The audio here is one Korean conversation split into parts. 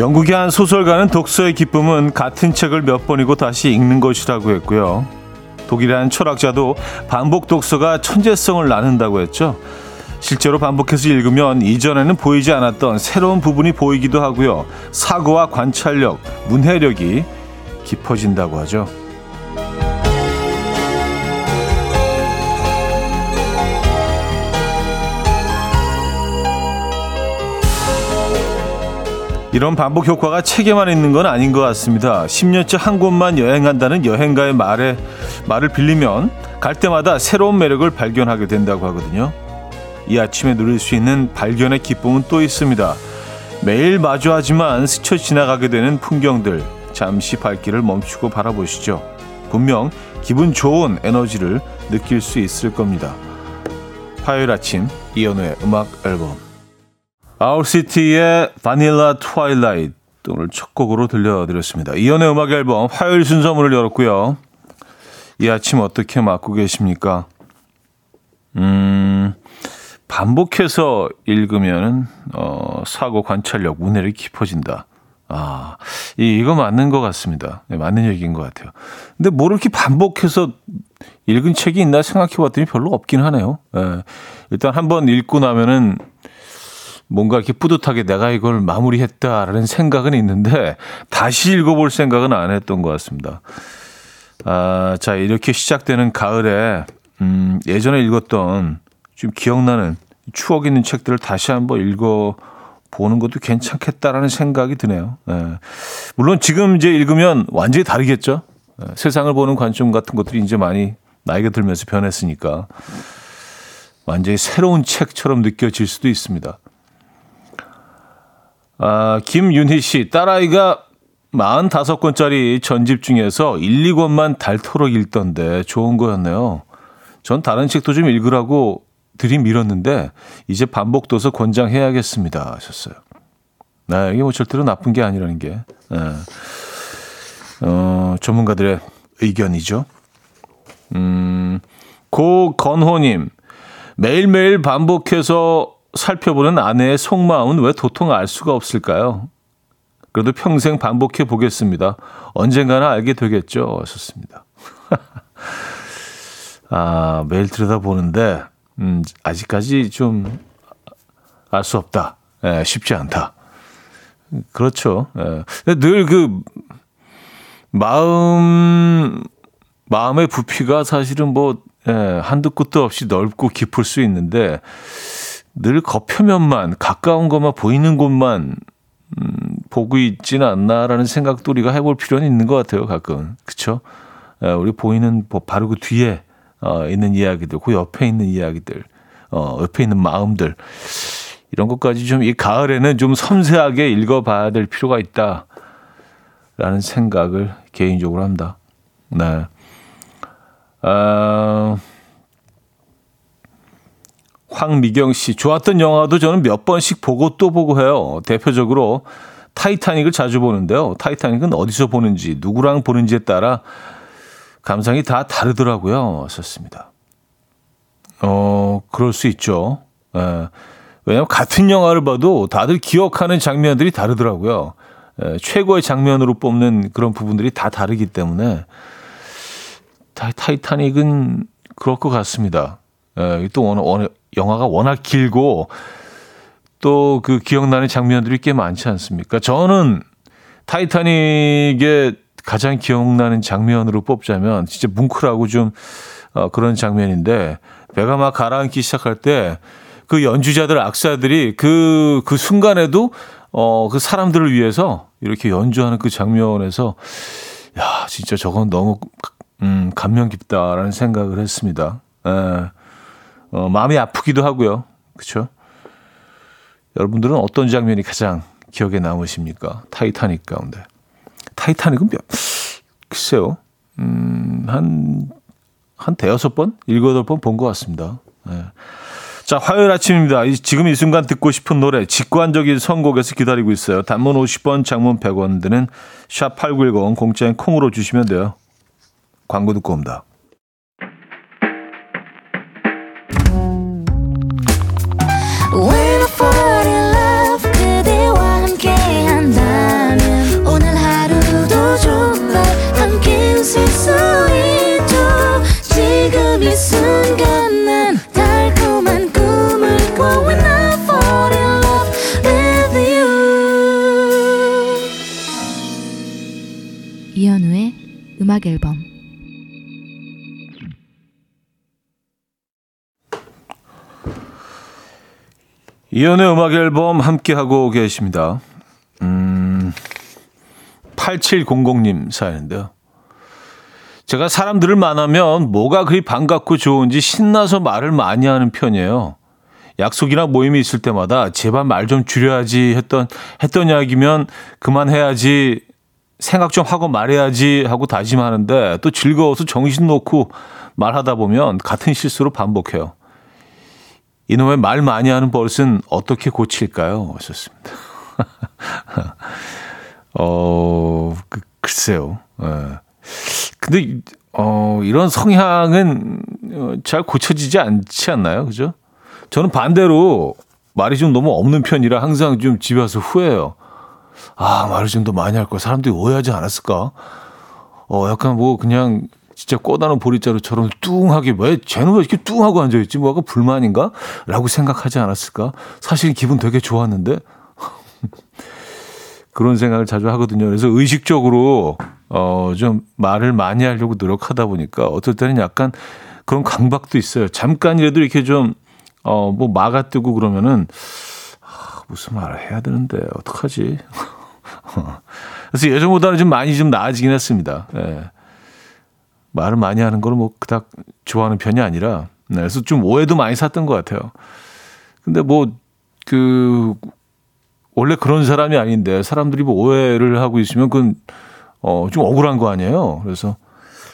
영국의 한 소설가는 독서의 기쁨은 같은 책을 몇 번이고 다시 읽는 것이라고 했고요. 독일의 한 철학자도 반복 독서가 천재성을 낳는다고 했죠. 실제로 반복해서 읽으면 이전에는 보이지 않았던 새로운 부분이 보이기도 하고요. 사고와 관찰력, 문해력이 깊어진다고 하죠. 이런 반복 효과가 책에만 있는 건 아닌 것 같습니다. 10년째 한 곳만 여행한다는 여행가의 말에 말을 빌리면 갈 때마다 새로운 매력을 발견하게 된다고 하거든요. 이 아침에 누릴 수 있는 발견의 기쁨은 또 있습니다. 매일 마주하지만 스쳐 지나가게 되는 풍경들 잠시 발길을 멈추고 바라보시죠. 분명 기분 좋은 에너지를 느낄 수 있을 겁니다. 화요일 아침 이연우의 음악 앨범 아울시티의 바닐라 트와일라이트 오늘 첫 곡으로 들려드렸습니다. 이연의 음악 앨범 화요일 순서 문을 열었고요. 이 아침 어떻게 맞고 계십니까? 음, 반복해서 읽으면 어, 사고 관찰력, 문해력이 깊어진다. 아, 이, 이거 맞는 것 같습니다. 네, 맞는 얘기인 것 같아요. 근데 뭐 이렇게 반복해서 읽은 책이 있나 생각해 봤더니 별로 없긴 하네요. 예, 일단 한번 읽고 나면은 뭔가 이렇게 뿌듯하게 내가 이걸 마무리했다라는 생각은 있는데 다시 읽어볼 생각은 안 했던 것 같습니다. 아, 자, 이렇게 시작되는 가을에, 음, 예전에 읽었던 좀 기억나는 추억 있는 책들을 다시 한번 읽어 보는 것도 괜찮겠다라는 생각이 드네요. 예. 물론 지금 이제 읽으면 완전히 다르겠죠. 예. 세상을 보는 관점 같은 것들이 이제 많이 나이가 들면서 변했으니까 완전히 새로운 책처럼 느껴질 수도 있습니다. 아, 김윤희 씨, 딸아이가 45권짜리 전집 중에서 1, 2권만 닳도록 읽던데 좋은 거였네요. 전 다른 책도 좀 읽으라고 들이밀었는데 이제 반복도서 권장해야겠습니다 하셨어요. 네, 이게 뭐 절대로 나쁜 게 아니라는 게 네. 어, 전문가들의 의견이죠. 음, 고건호님 매일매일 반복해서 살펴보는 아내의 속마음은 왜 도통 알 수가 없을까요? 그래도 평생 반복해 보겠습니다. 언젠가는 알게 되겠죠. 하셨습니다. 아, 매일 들여다보는데, 음, 아직까지 좀 알 수 없다. 예, 쉽지 않다. 그렇죠. 예. 늘 그, 마음, 마음의 부피가 사실은 뭐, 예, 한두 끝도 없이 넓고 깊을 수 있는데, 늘 겉표면만 가까운 것만 보이는 곳만 음, 보고 있지는 않나라는 생각도 우리가 해볼 필요는 있는 것 같아요 가끔 그렇죠? 우리 보이는 뭐 바로 그 뒤에 어, 있는 이야기들, 그 옆에 있는 이야기들, 어, 옆에 있는 마음들 이런 것까지 좀 이 가을에는 좀 섬세하게 읽어봐야 될 필요가 있다라는 생각을 개인적으로 합니다. 네. 아, 황미경 씨, 좋았던 영화도 저는 몇 번씩 보고 또 보고 해요. 대표적으로 타이타닉을 자주 보는데요. 타이타닉은 어디서 보는지, 누구랑 보는지에 따라 감상이 다 다르더라고요. 썼습니다. 어, 그럴 수 있죠. 예. 왜냐하면 같은 영화를 봐도 다들 기억하는 장면들이 다르더라고요. 예, 최고의 장면으로 뽑는 그런 부분들이 다 다르기 때문에 타이타닉은 그럴 것 같습니다. 예, 또 워낙, 워낙, 영화가 워낙 길고 또 그 기억나는 장면들이 꽤 많지 않습니까? 저는 타이타닉의 가장 기억나는 장면으로 뽑자면 진짜 뭉클하고 좀 어, 그런 장면인데 배가 막 가라앉기 시작할 때 그 연주자들 악사들이 그, 그 순간에도 어, 그 사람들을 위해서 이렇게 연주하는 그 장면에서 야, 진짜 저건 너무 음, 감명 깊다라는 생각을 했습니다. 에. 예. 어, 마음이 아프기도 하고요. 그렇죠? 여러분들은 어떤 장면이 가장 기억에 남으십니까? 타이타닉 가운데. 타이타닉은 몇, 글쎄요. 음, 한, 한 대여섯 번? 일곱 번본 것 같습니다. 네. 자, 화요일 아침입니다. 지금 이 순간 듣고 싶은 노래, 직관적인 선곡에서 기다리고 있어요. 단문 50원, 장문 100원 드는 샵8910 공짜인 콩으로 주시면 돼요. 광고 듣고 옵니다. 이 순간 난 달콤한 꿈을 꿔 When I fall in love with you 이현우의 음악 앨범 이연의 음악 앨범 함께하고 계십니다. 음, 8700님 사연인데요. 제가 사람들을 만나면 뭐가 그리 반갑고 좋은지 신나서 말을 많이 하는 편이에요. 약속이나 모임이 있을 때마다 제발 말 좀 줄여야지 했던, 했던 이야기면 그만해야지 생각 좀 하고 말해야지 하고 다짐하는데 또 즐거워서 정신 놓고 말하다 보면 같은 실수로 반복해요. 이놈의 말 많이 하는 버릇은 어떻게 고칠까요? 하셨습니다. 어, 그, 글쎄요. 예. 근데, 어, 이런 성향은 어, 잘 고쳐지지 않지 않나요? 그죠? 저는 반대로 말이 좀 너무 없는 편이라 항상 좀 집에 와서 후회해요. 아, 말을 좀 더 많이 할 걸. 사람들이 오해하지 않았을까? 어, 약간 뭐 그냥 진짜 꼬다는 보리자루처럼 뚱하게 왜 쟤는 왜 이렇게 뚱하고 앉아있지? 뭐가 불만인가? 라고 생각하지 않았을까? 사실 기분 되게 좋았는데 그런 생각을 자주 하거든요. 그래서 의식적으로 어, 좀 말을 많이 하려고 노력하다 보니까 어떨 때는 약간 그런 강박도 있어요. 잠깐이라도 이렇게 좀, 어, 뭐 마가 뜨고 그러면은, 아, 무슨 말을 해야 되는데, 어떡하지? 그래서 예전보다는 좀 많이 좀 나아지긴 했습니다. 예. 말을 많이 하는 걸 뭐 그닥 좋아하는 편이 아니라, 네, 그래서 좀 오해도 많이 샀던 것 같아요. 근데 뭐, 그, 원래 그런 사람이 아닌데, 사람들이 뭐 오해를 하고 있으면 그건, 어, 좀 억울한 거 아니에요. 그래서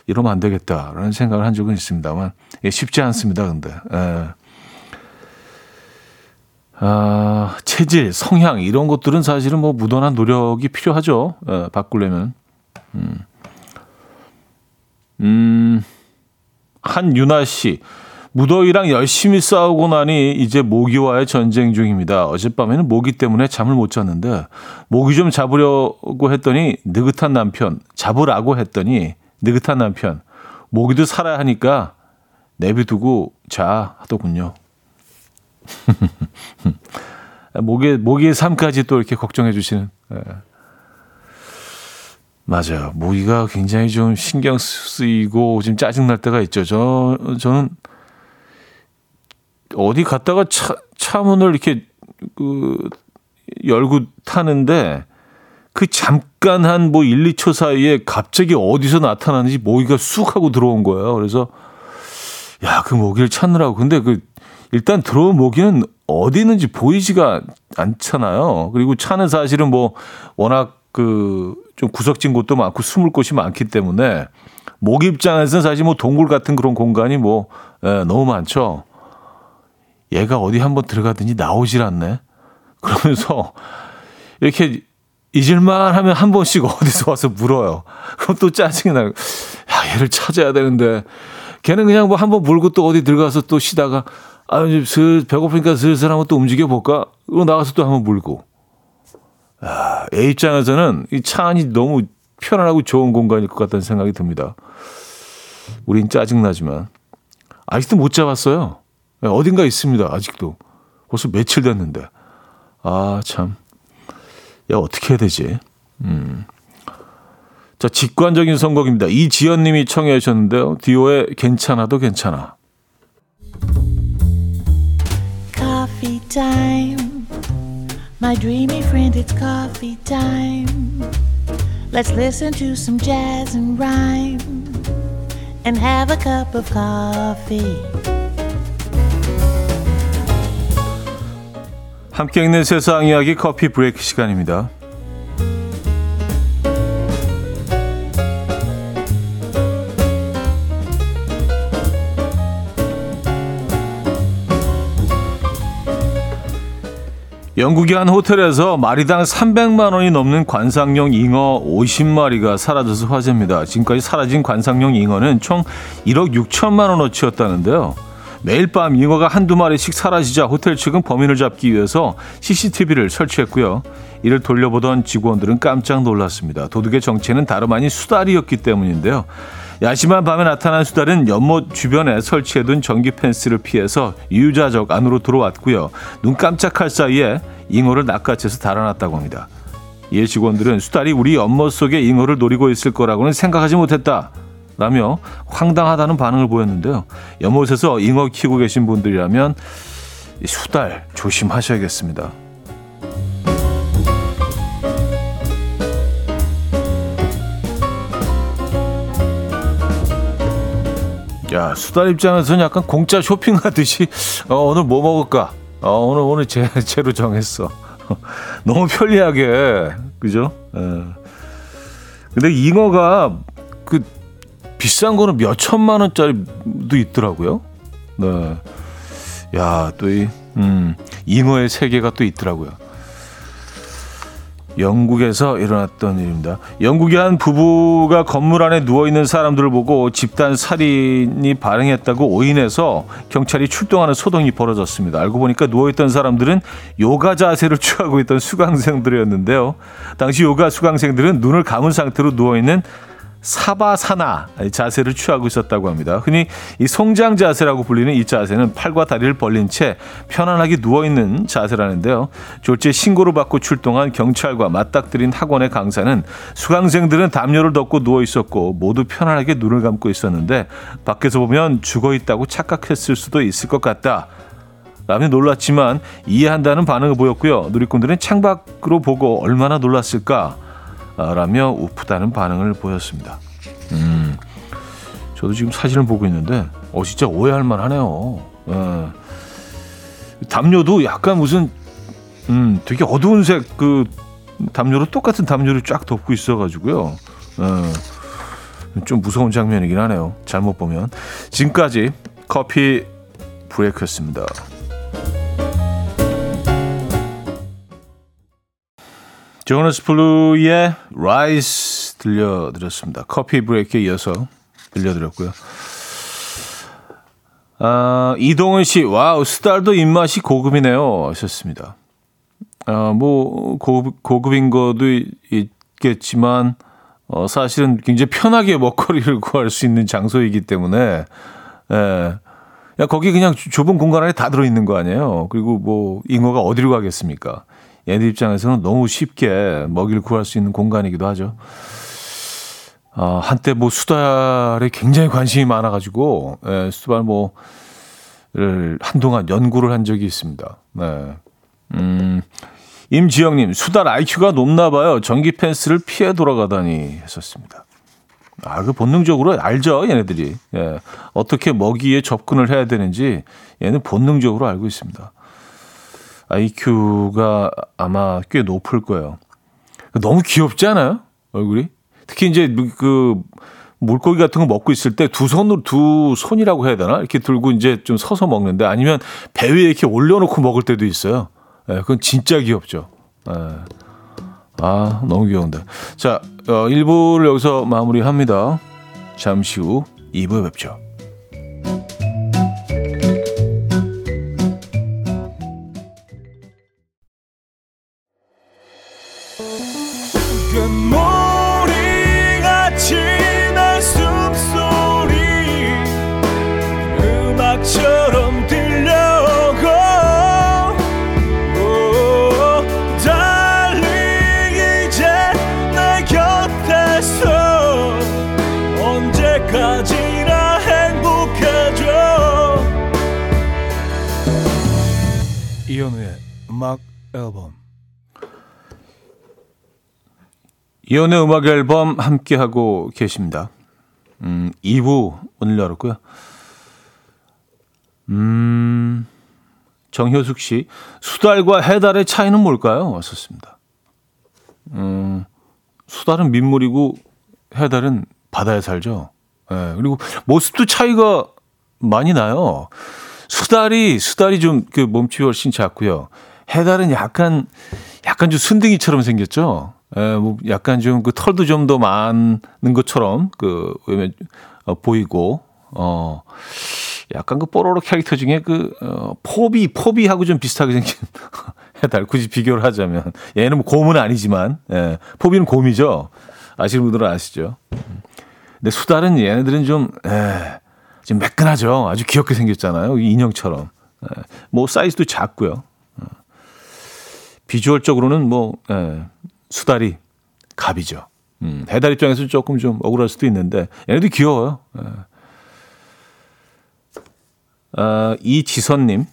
이러면 안 되겠다라는 생각을 한 적은 있습니다만, 예, 쉽지 않습니다, 근데. 예. 아, 체질, 성향, 이런 것들은 사실은 뭐 무던한 노력이 필요하죠. 예, 바꾸려면. 음. 음, 한윤아 씨. 무더위랑 열심히 싸우고 나니 이제 모기와의 전쟁 중입니다. 어젯밤에는 모기 때문에 잠을 못 잤는데 모기 좀 잡으려고 했더니 느긋한 남편, 잡으라고 했더니 느긋한 남편, 모기도 살아야 하니까 내비두고 자 하더군요. 모기, 모기의 삶까지 또 이렇게 걱정해 주시는. 예. 맞아요. 모기가 굉장히 좀 신경 쓰이고 좀 짜증 날 때가 있죠. 저, 저는 어디 갔다가 차, 차 문을 이렇게 그 열고 타는데 그 잠깐 한 뭐 1, 2초 사이에 갑자기 어디서 나타나는지 모기가 쑥 하고 들어온 거예요. 그래서 야, 그 모기를 찾느라고. 근데 그 일단 들어온 모기는 어디 있는지 보이지가 않잖아요. 그리고 차는 사실은 뭐 워낙 그 좀 구석진 곳도 많고 숨을 곳이 많기 때문에 모기 입장에서는 사실 뭐 동굴 같은 그런 공간이 뭐 예, 너무 많죠. 얘가 어디 한번 들어가더니 나오질 않네. 그러면서 이렇게 잊을만 하면 한 번씩 어디서 와서 물어요. 그럼 또 짜증이 나요. 야, 얘를 찾아야 되는데. 걔는 그냥 뭐 한 번 물고 또 어디 들어가서 또 쉬다가 아, 이제 슬, 배고프니까 슬슬 한번 또 움직여볼까? 그리고 나가서 또 한 번 물고. 아, 애 입장에서는 이 차 안이 너무 편안하고 좋은 공간일 것 같다는 생각이 듭니다. 우린 짜증나지만. 아직도 못 잡았어요. 네, 어딘가 있습니다. 아직도. 벌써 며칠 됐는데. 아, 참. 야, 어떻게 해야 되지? 음. 자, 직관적인 선곡입니다. 이지연 님이 청해 주셨는데요. 디오의 괜찮아도 괜찮아. Coffee time. My dreamy friend, it's coffee time. Let's listen to some jazz and rhyme and have a cup of coffee. 함께 읽는 세상 이야기 커피 브레이크 시간입니다. 영국의 한 호텔에서 마리당 300만 원이 넘는 관상용 잉어 50마리가 사라져서 화제입니다. 지금까지 사라진 관상용 잉어는 총 1억 6천만 원어치였다는데요. 매일 밤 잉어가 한두 마리씩 사라지자 호텔 측은 범인을 잡기 위해서 CCTV를 설치했고요. 이를 돌려보던 직원들은 깜짝 놀랐습니다. 도둑의 정체는 다름 아닌 수달이었기 때문인데요. 야심한 밤에 나타난 수달은 연못 주변에 설치해둔 전기 펜스를 피해서 유자적 안으로 들어왔고요. 눈 깜짝할 사이에 잉어를 낚아채서 달아났다고 합니다. 이에 직원들은 수달이 우리 연못 속에 잉어를 노리고 있을 거라고는 생각하지 못했다. 라며 황당하다는 반응을 보였는데요. 연못에서 잉어 키우고 계신 분들이라면 수달 조심하셔야겠습니다. 야 수달 입장에서는 약간 공짜 쇼핑하듯이 어, 오늘 뭐 먹을까? 어, 오늘 오늘 제 제로 정했어. 너무 편리하게 그죠? 에. 근데 잉어가 그 비싼 거는 몇 천만 원짜리도 있더라고요. 네. 야, 또 이, 음, 잉어의 세계가 또 있더라고요. 영국에서 일어났던 일입니다. 영국의 한 부부가 건물 안에 누워 있는 사람들을 보고 집단 살인이 발생했다고 오인해서 경찰이 출동하는 소동이 벌어졌습니다. 알고 보니까 누워 있던 사람들은 요가 자세를 취하고 있던 수강생들이었는데요. 당시 요가 수강생들은 눈을 감은 상태로 누워 있는 사바사나 자세를 취하고 있었다고 합니다. 흔히 이 송장 자세라고 불리는 이 자세는 팔과 다리를 벌린 채 편안하게 누워 있는 자세라는데요. 졸지에 신고를 받고 출동한 경찰과 맞닥뜨린 학원의 강사는 수강생들은 담요를 덮고 누워 있었고 모두 편안하게 눈을 감고 있었는데 밖에서 보면 죽어 있다고 착각했을 수도 있을 것 같다. 라며 놀랐지만 이해한다는 반응을 보였고요. 누리꾼들은 창밖으로 보고 얼마나 놀랐을까? 라며 우프다는 반응을 보였습니다. 음, 저도 지금 사진을 보고 있는데, 어, 진짜 오해할 만하네요. 예. 담요도 약간 무슨, 음, 되게 어두운 색 그 담요로 똑같은 담요를 쫙 덮고 있어가지고요. 예. 좀 무서운 장면이긴 하네요. 잘못 보면. 지금까지 커피 브레이크였습니다. Jonas Blue의 Rise 들려드렸습니다. 커피 브레이크에 이어서 들려드렸고요. 아, 이동은 씨, wow, 스달도 입맛이 고급이네요. 하셨습니다. 아, 뭐, 고급, 고급인 것도 있겠지만, 어, 사실은 굉장히 편하게 먹거리를 구할 수 있는 장소이기 때문에, 예. 야, 거기 그냥 좁은 공간 안에 다 들어있는 거 아니에요? 그리고 뭐, 잉어가 어디로 가겠습니까? 얘들 입장에서는 너무 쉽게 먹이를 구할 수 있는 공간이기도 하죠. 어, 한때 뭐 수달에 굉장히 관심이 많아가지고, 예, 수달 뭐, 를 한동안 연구를 한 적이 있습니다. 네. 음, 임지영님, 수달 IQ가 높나 봐요. 전기 펜스를 피해 돌아가다니 했었습니다. 아, 그 본능적으로 알죠, 얘네들이. 예. 어떻게 먹이에 접근을 해야 되는지 얘는 본능적으로 알고 있습니다. IQ가 아마 꽤 높을 거예요. 너무 귀엽지 않아요? 얼굴이? 특히 이제 그 물고기 같은 거 먹고 있을 때 두 손으로 두 손이라고 해야 되나? 이렇게 들고 이제 좀 서서 먹는데 아니면 배 위에 이렇게 올려놓고 먹을 때도 있어요. 예, 그건 진짜 귀엽죠. 예. 아, 너무 귀여운데. 자, 어, 1부를 여기서 마무리합니다. 잠시 후 2부에 뵙죠. 이연의 음악 앨범 함께 하고 계십니다. 음, 2부 오늘 열었고요. 음, 정효숙 씨, 수달과 해달의 차이는 뭘까요? 왔었습니다. 음, 수달은 민물이고 해달은 바다에 살죠. 예, 그리고 모습도 차이가 많이 나요. 수달이, 수달이 좀 그 몸집이 훨씬 작고요. 해달은 약간, 약간 좀 순둥이처럼 생겼죠. 에, 뭐 약간 좀 그 털도 좀 더 많은 것처럼 그 어, 보이고 어 약간 그 뽀로로 캐릭터 중에 그 어, 포비 포비하고 좀 비슷하게 생긴 해달. 굳이 비교를 하자면. 얘는 뭐 곰은 아니지만 예, 포비는 곰이죠. 아시는 분들은 아시죠. 근데 수달은 얘네들은 좀 에, 좀 매끈하죠. 아주 귀엽게 생겼잖아요. 인형처럼. 에, 뭐 사이즈도 작고요. 어. 비주얼적으로는 뭐 예, 수달이 갑이죠. 음, 해달 입장에서 조금 좀 억울할 수도 있는데 얘네도 귀여워요. 예. 아, 이지선님.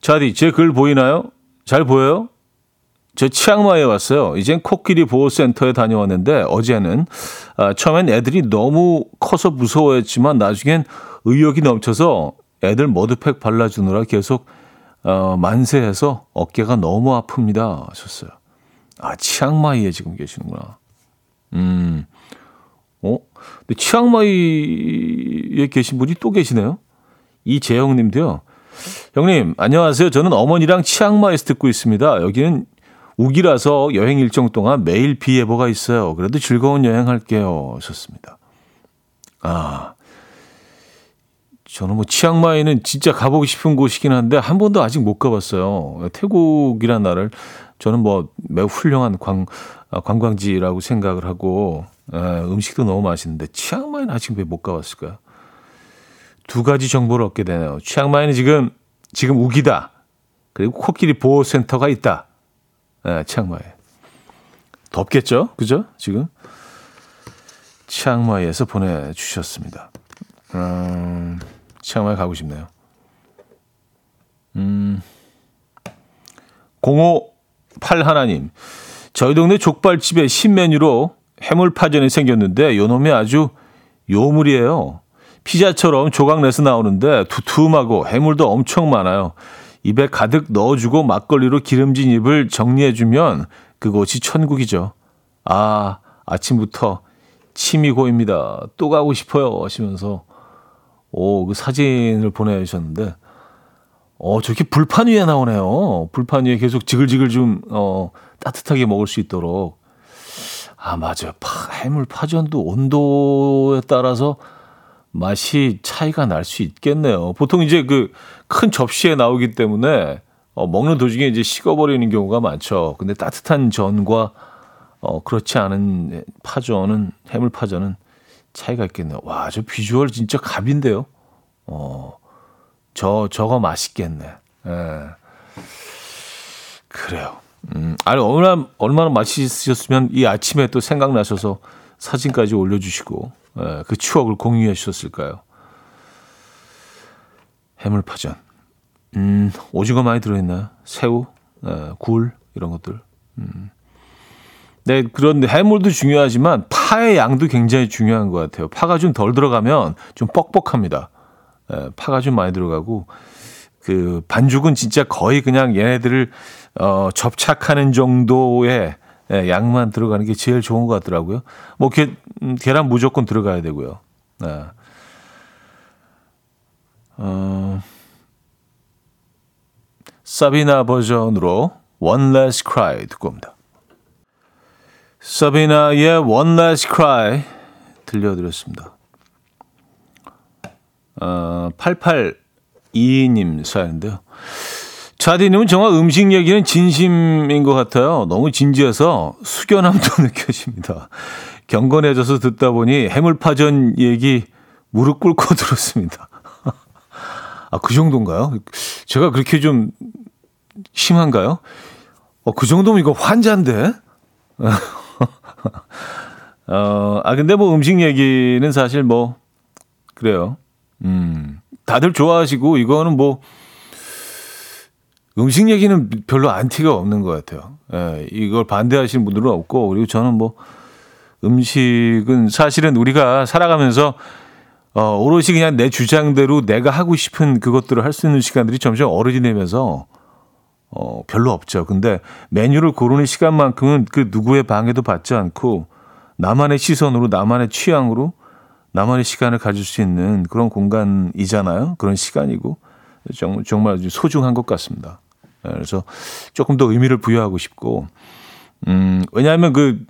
자디, 제 글 보이나요? 잘 보여요? 저 치앙마이에 왔어요. 이젠 코끼리 보호센터에 다녀왔는데 어제는 아, 처음엔 애들이 너무 커서 무서워했지만 나중엔 의욕이 넘쳐서 애들 머드팩 발라주느라 계속 어, 만세해서 어깨가 너무 아픕니다. 하셨어요. 아, 치앙마이에 지금 계시는구나. 음, 어? 근데 치앙마이에 계신 분이 또 계시네요. 이재영 님도요. 형님, 안녕하세요. 저는 어머니랑 치앙마이에서 듣고 있습니다. 여기는 우기라서 여행 일정 동안 매일 비 예보가 있어요. 그래도 즐거운 여행 할게요. 하셨습니다. 아, 저는 뭐 치앙마이는 진짜 가보고 싶은 곳이긴 한데 한 번도 아직 못 가봤어요. 태국이란 나라를 저는 뭐 매우 훌륭한 관, 아, 관광지라고 생각을 하고 에, 음식도 너무 맛있는데 치앙마이는 아직 왜 못 가봤을까요? 두 가지 정보를 얻게 되네요. 치앙마이는 지금 지금 우기다. 그리고 코끼리 보호센터가 있다. 네, 치앙마이. 덥겠죠? 그죠? 지금 치앙마이에서 보내주셨습니다. 음, 치앙마이 가고 싶네요. 음, 058 하나님. 저희 동네 족발집에 신메뉴로 해물파전이 생겼는데 요놈이 아주 요물이에요. 피자처럼 조각 내서 나오는데 두툼하고 해물도 엄청 많아요. 입에 가득 넣어주고 막걸리로 기름진 입을 정리해주면 그곳이 천국이죠. 아, 아침부터 침이 고입니다. 또 가고 싶어요. 하시면서, 오, 그 사진을 보내주셨는데, 어, 저렇게 불판 위에 나오네요. 불판 위에 계속 지글지글 좀, 어, 따뜻하게 먹을 수 있도록. 아, 맞아요. 파, 해물 파전도 온도에 따라서 맛이 차이가 날 수 있겠네요. 보통 이제 그 큰 접시에 나오기 때문에 어, 먹는 도중에 이제 식어버리는 경우가 많죠. 근데 따뜻한 전과 어, 그렇지 않은 파전은 해물 파전은 차이가 있겠네요. 와, 저 비주얼 진짜 갑인데요. 어, 저 저거 맛있겠네. 예. 그래요. 음, 아니 얼마나 얼마나 맛있으셨으면 이 아침에 또 생각나셔서 사진까지 올려주시고 예, 그 추억을 공유해 주셨을까요? 해물파전. 음, 오징어 많이 들어있나요? 새우, 예, 굴 이런 것들. 음. 네, 그런데 해물도 중요하지만 파의 양도 굉장히 중요한 것 같아요. 파가 좀 덜 들어가면 좀 뻑뻑합니다. 예, 파가 좀 많이 들어가고 그 반죽은 진짜 거의 그냥 얘네들을 어, 접착하는 정도의 예, 양만 들어가는 게 제일 좋은 것 같더라고요. 뭐 게, 음, 계란 무조건 들어가야 되고요. 네. 어, 사비나 버전으로 One Last Cry 듣고 옵니다. 사비나의 One Last Cry 들려드렸습니다. 어, 8822님 사연인데요. 자디님은 정말 음식 얘기는 진심인 것 같아요. 너무 진지해서 숙연함도 느껴집니다. 경건해져서 듣다 보니 해물파전 얘기 무릎 꿇고 들었습니다. 아, 그 정도인가요? 제가 그렇게 좀 심한가요? 어, 그 정도면 이거 환자인데? 어, 아, 근데 뭐 음식 얘기는 사실 뭐, 그래요. 음, 다들 좋아하시고, 이거는 뭐, 음식 얘기는 별로 안티가 없는 것 같아요. 예, 이걸 반대하시는 분들은 없고, 그리고 저는 뭐, 음식은 사실은 우리가 살아가면서, 어, 오롯이 그냥 내 주장대로 내가 하고 싶은 그것들을 할 수 있는 시간들이 점점 어른이 되면서, 어, 별로 없죠. 근데 메뉴를 고르는 시간만큼은 그 누구의 방해도 받지 않고, 나만의 시선으로, 나만의 취향으로, 나만의 시간을 가질 수 있는 그런 공간이잖아요. 그런 시간이고. 정말, 소중한 것 같습니다. 예, 그래서 조금 더 의미를 부여하고 싶고, 음, 왜냐하면 그,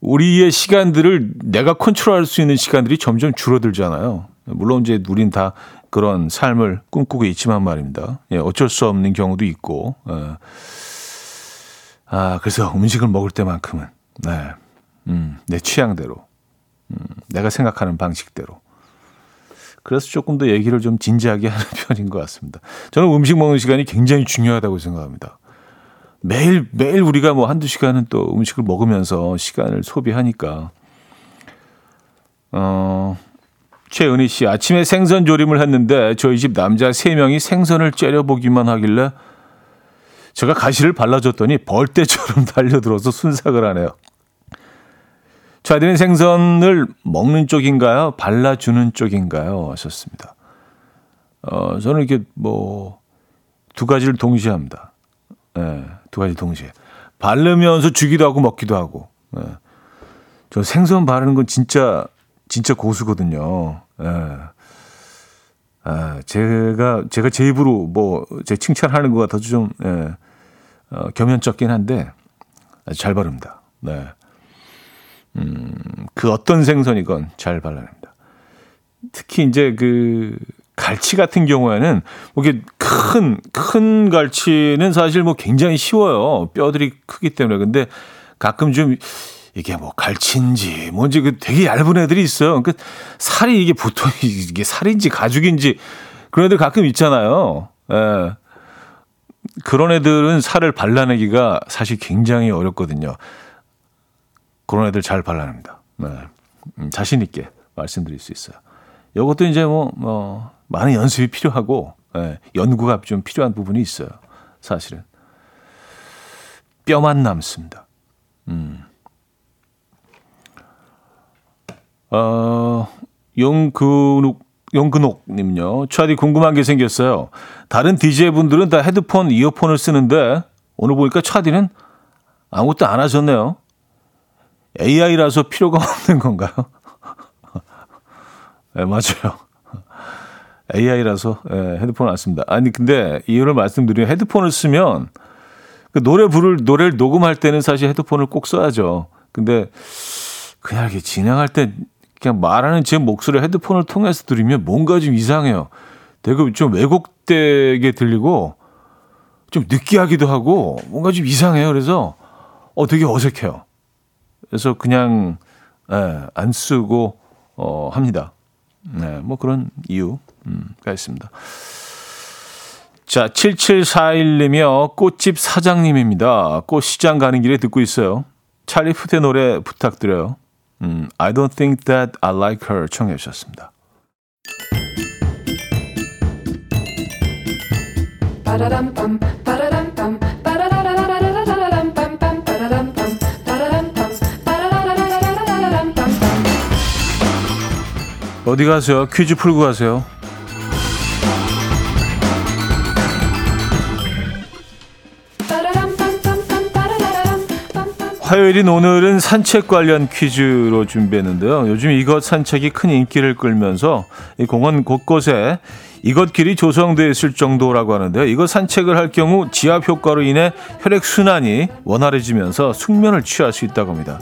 우리의 시간들을 내가 컨트롤할 수 있는 시간들이 점점 줄어들잖아요. 물론 이제 우린 다 그런 삶을 꿈꾸고 있지만 말입니다. 예, 어쩔 수 없는 경우도 있고, 예. 아, 그래서 음식을 먹을 때만큼은, 네, 음, 내 취향대로, 음, 내가 생각하는 방식대로, 그래서 조금 더 얘기를 좀 진지하게 하는 편인 것 같습니다. 저는 음식 먹는 시간이 굉장히 중요하다고 생각합니다. 매일 매일 우리가 뭐 한두 시간은 또 음식을 먹으면서 시간을 소비하니까 어 최은희 씨 아침에 생선 조림을 했는데 저희 집 남자 세 명이 생선을 째려보기만 하길래 제가 가시를 발라줬더니 벌떼처럼 달려들어서 순삭을 하네요. 차디는 생선을 먹는 쪽인가요? 발라주는 쪽인가요? 하셨습니다. 어, 저는 이렇게 뭐, 두 가지를 동시에 합니다. 예, 두 가지 동시에. 바르면서 주기도 하고 먹기도 하고. 예. 저 생선 바르는 건 진짜, 진짜 고수거든요. 예. 아, 제가, 제가 제 입으로 뭐, 제 칭찬하는 것 같아도 좀, 예, 어, 겸연쩍긴 한데, 잘 바릅니다. 네. 음, 그 어떤 생선이건 잘 발라냅니다. 특히 이제 그 갈치 같은 경우에는 뭐 이게 큰, 큰 갈치는 사실 뭐 굉장히 쉬워요. 뼈들이 크기 때문에. 근데 가끔 좀 이게 뭐 갈치인지 뭔지 그 되게 얇은 애들이 있어요. 그 살이 이게 보통 이게 살인지 가죽인지 그런 애들 가끔 있잖아요. 예. 그런 애들은 살을 발라내기가 사실 굉장히 어렵거든요. 그런 애들 잘 발라냅니다. 네. 음, 자신 있게 말씀드릴 수 있어요. 이것도 이제 뭐, 뭐 많은 연습이 필요하고 예, 연구가 좀 필요한 부분이 있어요. 사실은 뼈만 남습니다. 음. 어, 용근욱 용근옥님요. 차디 궁금한 게 생겼어요. 다른 DJ 분들은 다 헤드폰, 이어폰을 쓰는데 오늘 보니까 차디는 아무것도 안 하셨네요. AI라서 필요가 없는 건가요? 네, 맞아요. AI라서 예, 헤드폰을 안 씁니다. 아니 근데 이유를 말씀드리면 헤드폰을 쓰면 그 노래 부를 노래를 녹음할 때는 사실 헤드폰을 꼭 써야죠. 근데 그냥 이렇게 진행할 때 그냥 말하는 제 목소리 헤드폰을 통해서 들으면 뭔가 좀 이상해요. 되게 좀 왜곡되게 들리고 좀 느끼하기도 하고 뭔가 좀 이상해요. 그래서 어 되게 어색해요. 그래서 그냥 예, 안 쓰고 어 합니다. 네, 뭐 그런 이유가 음, 있습니다. 자, 7741님이요. 꽃집 사장님입니다. 꽃시장 가는 길에 듣고 있어요. 찰리 푸의 노래 부탁드려요. 음, I don't think that I like her 청해 주셨습니다. 어디 가세요? 퀴즈 풀고 가세요. 화요일인 오늘은 산책 관련 퀴즈로 준비했는데요. 요즘 이것 산책이 큰 인기를 끌면서 이 공원 곳곳에 이것 길이 조성되어 있을 정도라고 하는데요. 이것 산책을 할 경우 지압 효과로 인해 혈액 순환이 원활해지면서 숙면을 취할 수 있다고 합니다.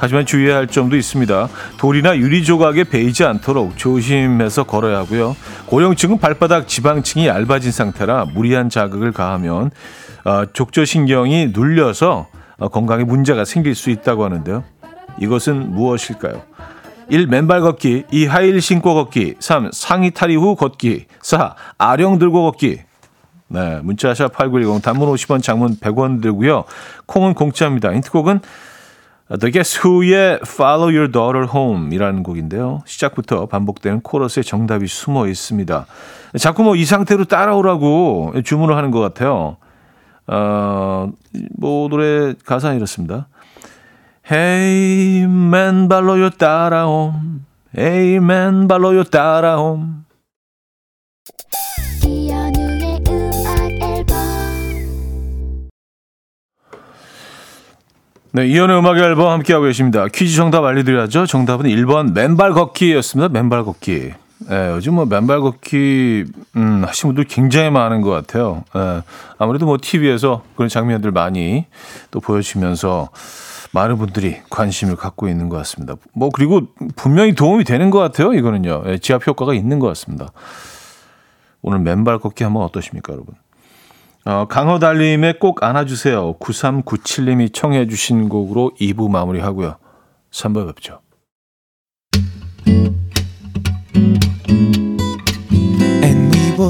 하지만 주의해야 할 점도 있습니다. 돌이나 유리 조각에 베이지 않도록 조심해서 걸어야 하고요. 고령층은 발바닥 지방층이 얇아진 상태라 무리한 자극을 가하면 어, 족저신경이 눌려서 어, 건강에 문제가 생길 수 있다고 하는데요. 이것은 무엇일까요? 1. 맨발 걷기 2. 하이힐 신고 걷기 3. 상의 탈의 후 걷기 4. 아령 들고 걷기 네, 문자샵 8910 단문 50원 장문 100원 들고요. 콩은 공짜입니다. 힌트곡은 The Guess Who의 Follow Your Daughter Home 이라는 곡인데요. 시작부터 반복되는 코러스에 정답이 숨어 있습니다. 자꾸 뭐 이 상태로 따라오라고 주문을 하는 것 같아요. 어, 뭐 노래 가사 이렇습니다. Hey man 발로요 따라옴 Hey man 발로요 따 네, 이현의 음악 앨범 함께하고 계십니다. 퀴즈 정답 알려드려야죠. 정답은 1번 맨발 걷기였습니다. 맨발 걷기. 예, 요즘 뭐 맨발 걷기 음, 하시는 분들 굉장히 많은 것 같아요. 예, 아무래도 뭐 TV에서 그런 장면들 많이 또 보여주면서 많은 분들이 관심을 갖고 있는 것 같습니다. 뭐 그리고 분명히 도움이 되는 것 같아요. 이거는요. 예, 지압 효과가 있는 것 같습니다. 오늘 맨발 걷기 한번 어떠십니까, 여러분? 어, 강허달님의 꼭 안아주세요. 9397님이 청해 주신 곡으로 2부 마무리하고요. 3부 뵙죠. And we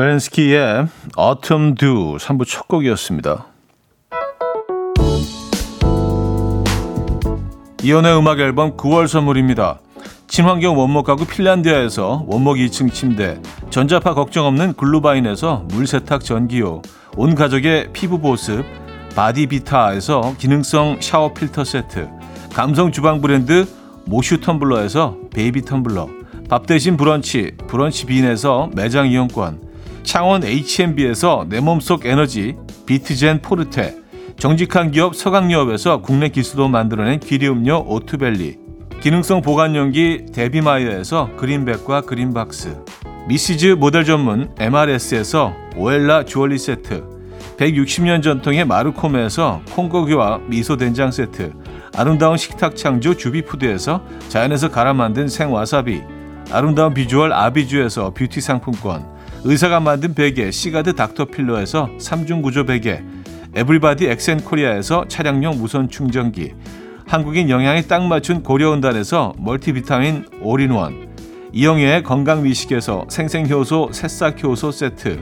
벨렌스키의 Autumn Dew 3부 첫 곡이었습니다. 이현우의 음악 앨범 9월 선물입니다. 친환경 원목 가구 핀란디아에서 원목 2층 침대, 전자파 걱정 없는 글루바인에서 물세탁 전기요, 온 가족의 피부 보습, 바디비타에서 기능성 샤워 필터 세트, 감성 주방 브랜드 모슈 텀블러에서 베이비 텀블러, 밥 대신 브런치, 브런치 빈에서 매장 이용권, 창원 H&B에서 내 몸속 에너지, 비트젠 포르테, 정직한 기업 서강유업에서 국내 기수도 만들어낸 기리음료 오투벨리, 기능성 보관용기 데비마이어에서 그린백과 그린박스, 미시즈 모델 전문 MRS에서 오엘라 주얼리 세트, 160년 전통의 마르코메에서 콩고기와 미소 된장 세트, 아름다운 식탁 창조 주비푸드에서 자연에서 갈아 만든 생와사비, 아름다운 비주얼 아비주에서 뷰티 상품권, 의사가 만든 베개 시가드 닥터필러에서 3중 구조 베개, 에브리바디 엑센코리아에서 차량용 무선 충전기, 한국인 영양에 딱 맞춘 고려온단에서 멀티비타민 올인원, 이영애의 건강미식에서 생생효소 새싹효소 세트,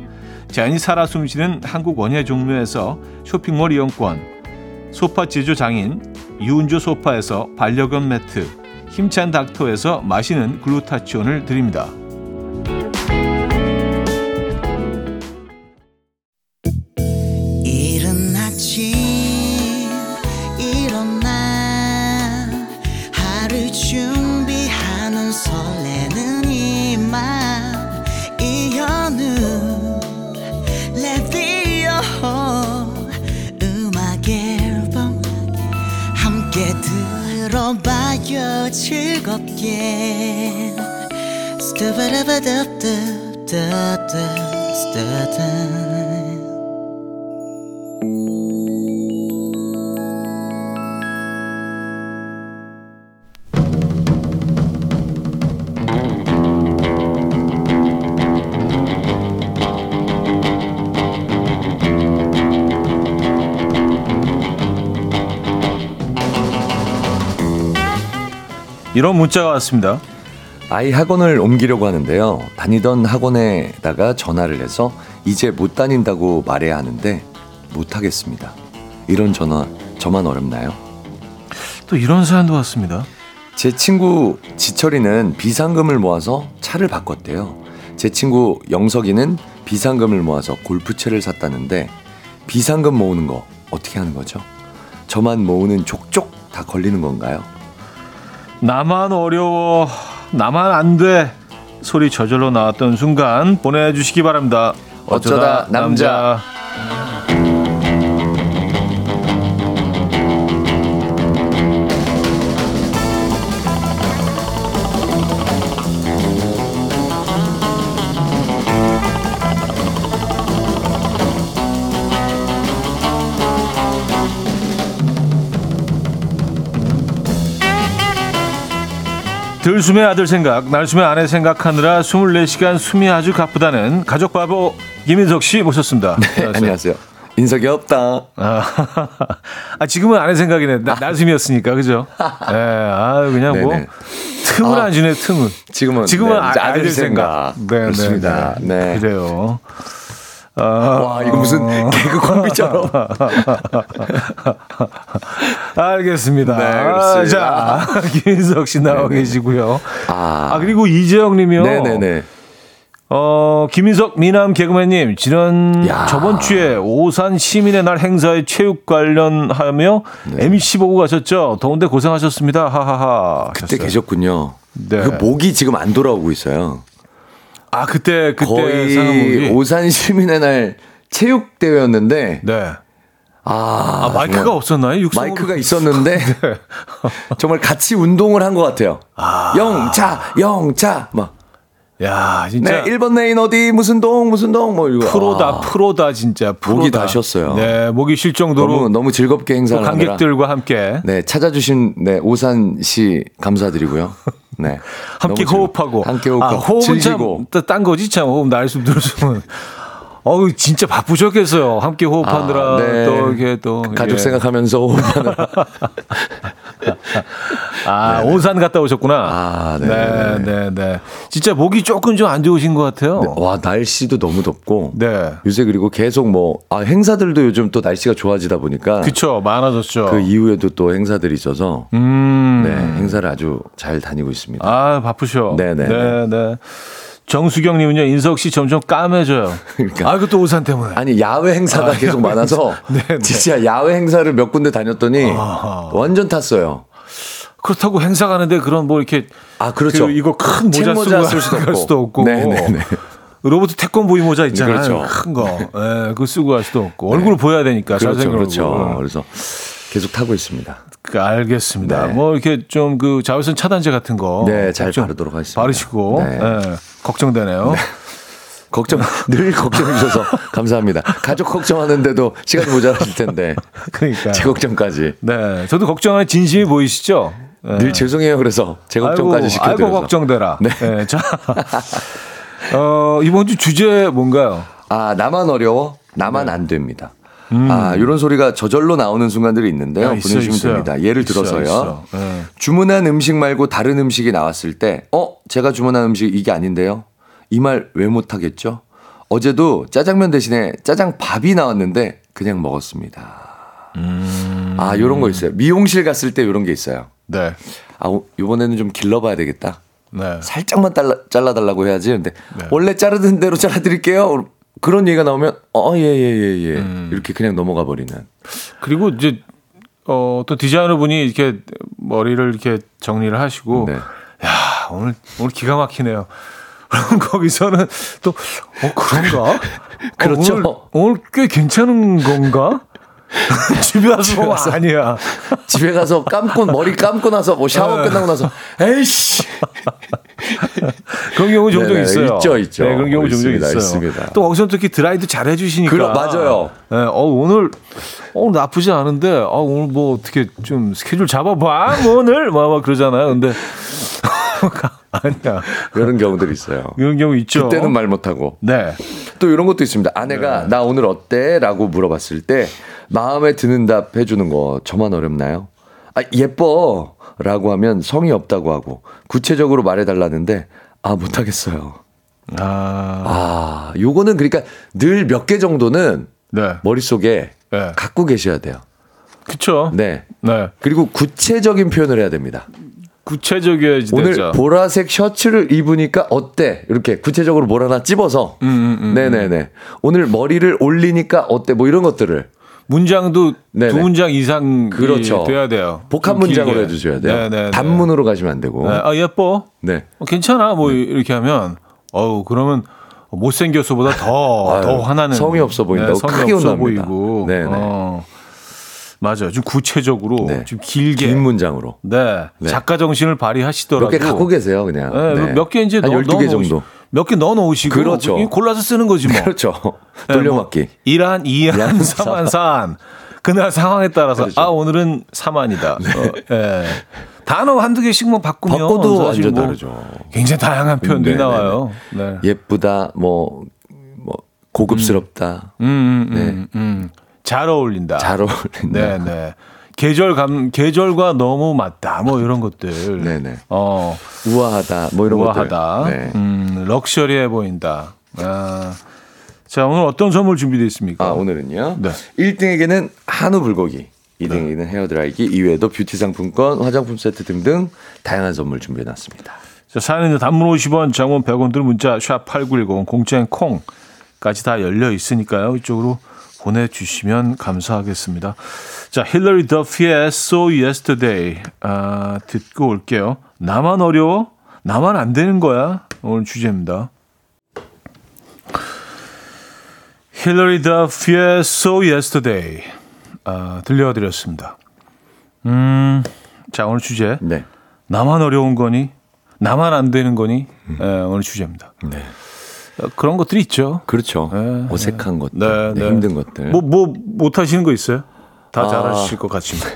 자연이 살아 숨쉬는 한국 원예 종묘에서 쇼핑몰 이용권, 소파 제조 장인 유운조 소파에서 반려견 매트, 힘찬 닥터에서 마시는 글루타치온을 드립니다. 즐겁 이런 문자가 왔습니다. 아이 학원을 옮기려고 하는데요. 다니던 학원에다가 전화를 해서 이제 못 다닌다고 말해야 하는데 못 하겠습니다. 이런 전화 저만 어렵나요? 또 이런 사연도 왔습니다. 제 친구 지철이는 비상금을 모아서 차를 바꿨대요. 제 친구 영석이는 비상금을 모아서 골프채를 샀다는데 비상금 모으는 거 어떻게 하는 거죠? 저만 모으는 족족 다 걸리는 건가요? 나만 어려워, 나만 안 돼. 소리 저절로 나왔던 순간 보내주시기 바랍니다. 어쩌다 남자. 들숨의 아들 생각, 날숨의 아내 생각하느라 24시간 숨이 아주 가쁘다는 가족 바보 김인석 씨 모셨습니다. 네, 안녕하세요. 인석이 없다. 아, 아, 지금은 아내 생각이네. 나, 날숨이었으니까, 그죠? 예, 아, 그냥 뭐. 틈을 아, 안 주네, 틈을. 지금은 지금은 네, 아, 이제 아들 생각. 네, 그렇습니다. 네, 네. 네. 그래요. 아, 와 이거 무슨 개그 콤비처럼. 알겠습니다. 네, 그렇습니다. 자, 김인석 씨 나와 네네. 계시고요. 아, 아, 그리고 이재영 님이요. 네네네. 어, 김인석 미남 개그맨님, 지난 야. 저번 주에 오산 시민의 날 행사에 체육 관련하며 네. MC 보고 가셨죠? 더운데 고생하셨습니다. 하하하. 그때 하셨어요. 계셨군요. 네. 그 목이 지금 안 돌아오고 있어요. 아, 그때, 그때 거의. 오산 시민의 날 체육 대회였는데 네. 아, 아, 마이크가 없었나요? 육성 마이크가 있었는데 정말 같이 운동을 한 것 같아요. 영차 영차 막 야, 진짜. 네, 1번 레인 어디 무슨 동 무슨 동 뭐 이거 프로다, 아, 프로다, 진짜. 프로다. 목이 다 쉬었어요. 네, 목이 쉴 정도로. 너무 너무 즐겁게 또 행사를 관객들과 함께. 네, 찾아주신 네, 오산 씨 감사드리고요. 네. 함께 호흡하고. 함께 호흡하고 아, 호흡은 즐기고 참, 딴 거지, 참. 호흡 날 숨 들으면. 어우, 진짜 바쁘셨겠어요. 함께 호흡하느라. 아, 네. 또, 이게 또. 가족 예. 생각하면서 호흡하느라 아, 온산 갔다 오셨구나. 아, 네. 네, 네, 네. 진짜 목이 조금 좀 안 좋으신 것 같아요. 와 날씨도 너무 덥고 네. 요새 그리고 계속 뭐 아, 행사들도 요즘 또 날씨가 좋아지다 보니까 그쵸, 많아졌죠. 그 이후에도 또 행사들이 있어서 음. 네, 행사를 아주 잘 다니고 있습니다. 아, 바쁘셔. 네네. 네, 네. 정수경님은요, 인석 씨 점점 까매져요. 그러니까. 아, 그것도 오산 때문에. 아니 야외 행사가 계속 많아서 네, 네. 진짜 야외 행사를 몇 군데 다녔더니 아하. 완전 탔어요. 그렇다고 행사 가는데 그런 뭐 이렇게. 아 그렇죠. 그 이거 큰 모자 책 모자 쓰고 쓸 수도 갈. 수도 없고. 네네네. 로버트 태권브이 모자 있잖아요. 그렇죠. 큰 거. 예, 그거 쓰고 갈 수도 없고. 얼굴을 보여야 되니까. 그렇죠, 그렇죠. 얼굴. 그래서 계속 타고 있습니다. 그, 알겠습니다. 네. 뭐 이렇게 좀 그 자외선 차단제 같은 거. 네, 잘좀 바르도록 하겠습니다. 바르시고. 네. 예, 걱정되네요. 걱정 늘 걱정해 주셔서 감사합니다. 가족 걱정하는데도 시간이 모자라실 텐데 그러니까. 제 걱정까지 네, 저도 걱정하는 진심이 보이시죠? 네. 늘 죄송해요. 그래서 제 걱정까지 시켜드려서 아이고 걱정되라. 네. 네. 자, 어, 이번 주 주제 뭔가요? 아 나만 어려워 나만 안 됩니다. 아 이런 소리가 저절로 나오는 순간들이 있는데요. 아, 있어요, 보내주시면 있어요. 됩니다. 예를 있어요, 들어서요. 있어. 네. 주문한 음식 말고 다른 음식이 나왔을 때, 어, 제가 주문한 음식 이게 아닌데요? 이 말 왜 못하겠죠? 어제도 짜장면 대신에 짜장밥이 나왔는데 그냥 먹었습니다. 음. 아, 요런 거 있어요. 미용실 갔을 때 요런 게 있어요. 네. 아, 오- 이번에는 좀 길러봐야 되겠다. 네. 살짝만 잘라, 잘라달라고 해야지. 근데 원래 자르던 대로 잘라드릴게요. 그런 얘기가 나오면, 어, 예, 예, 예, 예. 음. 이렇게 그냥 넘어가 버리는. 그리고 이제 어, 또 디자이너 분이 이렇게 머리를 이렇게 정리를 하시고 네. 야, 오늘 오늘 기가 막히네요. 그럼 거기서는 또 어, 그런가? 그렇죠. 어, 오늘, 오늘 꽤 괜찮은 건가? 집에 와서 보면 아니야. 집에 가서 감고 머리 감고 나서 뭐 샤워 네. 끝나고 나서 에이씨 그런 경우 종종 네네, 있어요. 있죠, 있죠. 네, 그런 경우 종종 있습니다, 있어요. 있습니다. 또 거기서 특히 드라이도 잘 해주시니까. 그럼, 맞아요. 네, 어, 오늘, 어, 나쁘지 않은데, 어, 오늘 뭐 어떻게 좀 스케줄 잡아봐, 뭐 오늘? 막, 막 그러잖아요. 근데, 아니야. 이런 경우들이 있어요. 이런 경우 있죠. 그때는 말 못하고 네. 또 이런 것도 있습니다. 아내가 나 오늘 어때?라고 물어봤을 때 마음에 드는 답 해주는 거 저만 어렵나요? 아 예뻐 라고 하면 성의 없다고 하고 구체적으로 말해달라는데 아 못하겠어요. 아, 아 요거는 그러니까 늘 몇 개 정도는 네. 머릿속에 네. 갖고 계셔야 돼요. 그쵸. 네. 네. 그리고 구체적인 표현을 해야 됩니다. 구체적이어야지 오늘 되죠. 보라색 셔츠를 입으니까 어때? 이렇게 구체적으로 뭘 하나 찝어서. 음, 네네네. 오늘 머리를 올리니까 어때? 뭐 이런 것들을 문장도 네네. 두 문장 이상 그렇죠. 돼야 돼요. 복합 좀 문장으로. 해주셔야 돼요. 네네네. 단문으로 가시면 안 되고. 네. 아, 예뻐. 네. 어, 괜찮아. 뭐 이렇게 하면 어우 그러면 못생겨서보다 더 아유, 더 화나는 성의 없어 보인다고 네, 성의 크게 없어 혼납니다. 보이고 네네. 어, 맞아요. 좀 구체적으로 네. 좀 길게 긴 문장으로. 네. 네. 작가 정신을 발휘하시더라도 몇개 갖고 계세요, 그냥. 네, 몇 개 이제 한 넣어, 12개 넣어 정도. 몇 개 넣어 놓으시고 그렇죠. 골라서 쓰는 거지 뭐. 그렇죠. 네, 돌려막기. 뭐 일한, 이한, 이한, 삼한, 산. 그날 상황에 따라서 그렇죠. 아 오늘은 삼한이다. 어, 예. 단어 한두 개씩만 바꾸면 바꿔도 완전 뭐 다르죠. 굉장히 다양한 표현들이 네네네. 나와요. 네. 예쁘다, 뭐, 뭐, 고급스럽다. 음, 음, 네. 잘 어울린다. 잘 어울린다. 네, 네. 계절감 계절과 너무 맞다. 뭐 이런 것들. 네네. 어, 우아하다, 뭐 이런 우아하다. 네. 음, 럭셔리해 보인다. 아. 자, 오늘 어떤 선물 준비되어 있습니까? 아, 오늘은요. 네. 1등에게는 한우 불고기, 2등에게는 헤어드라이기, 이외에도 뷰티 상품권, 화장품 세트 등등 다양한 선물 준비해 놨습니다. 자, 사연은 단문 50원, 장문 100원 들 문자 샵8910 공짜인 콩까지 다 열려 있으니까요. 이쪽으로 보내주시면 감사하겠습니다. 자, 힐러리 더피의 So Yesterday 아, 듣고 올게요. 나만 어려워? 나만 안 되는 거야? 오늘 주제입니다. 힐러리 더피의 So Yesterday 아, 들려드렸습니다. 음, 자 오늘 주제 네. 나만 어려운 거니? 나만 안 되는 거니? 예, 오늘 주제입니다. 네. 어, 그런 것들이 있죠. 그렇죠. 네, 어색한 것들, 네, 네, 네. 힘든 것들. 뭐, 뭐, 못 하시는 거 있어요? 다 아. 잘하실 것 같지만.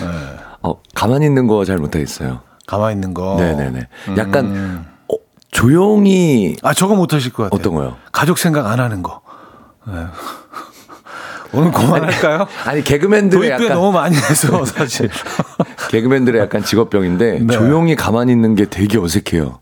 어, 가만히 있는 거 잘 못하겠어요. 가만히 있는 거. 네네네. 약간 음. 어, 조용히 아, 저거 못 하실 것 같아요. 어떤 거요? 가족 생각 안 하는 거. 네. 오늘 그만할까요? 아니 개그맨들의 약간 너무 많이 해서 사실. 개그맨들의 약간 직업병인데 네. 조용히 가만히 있는 게 되게 어색해요.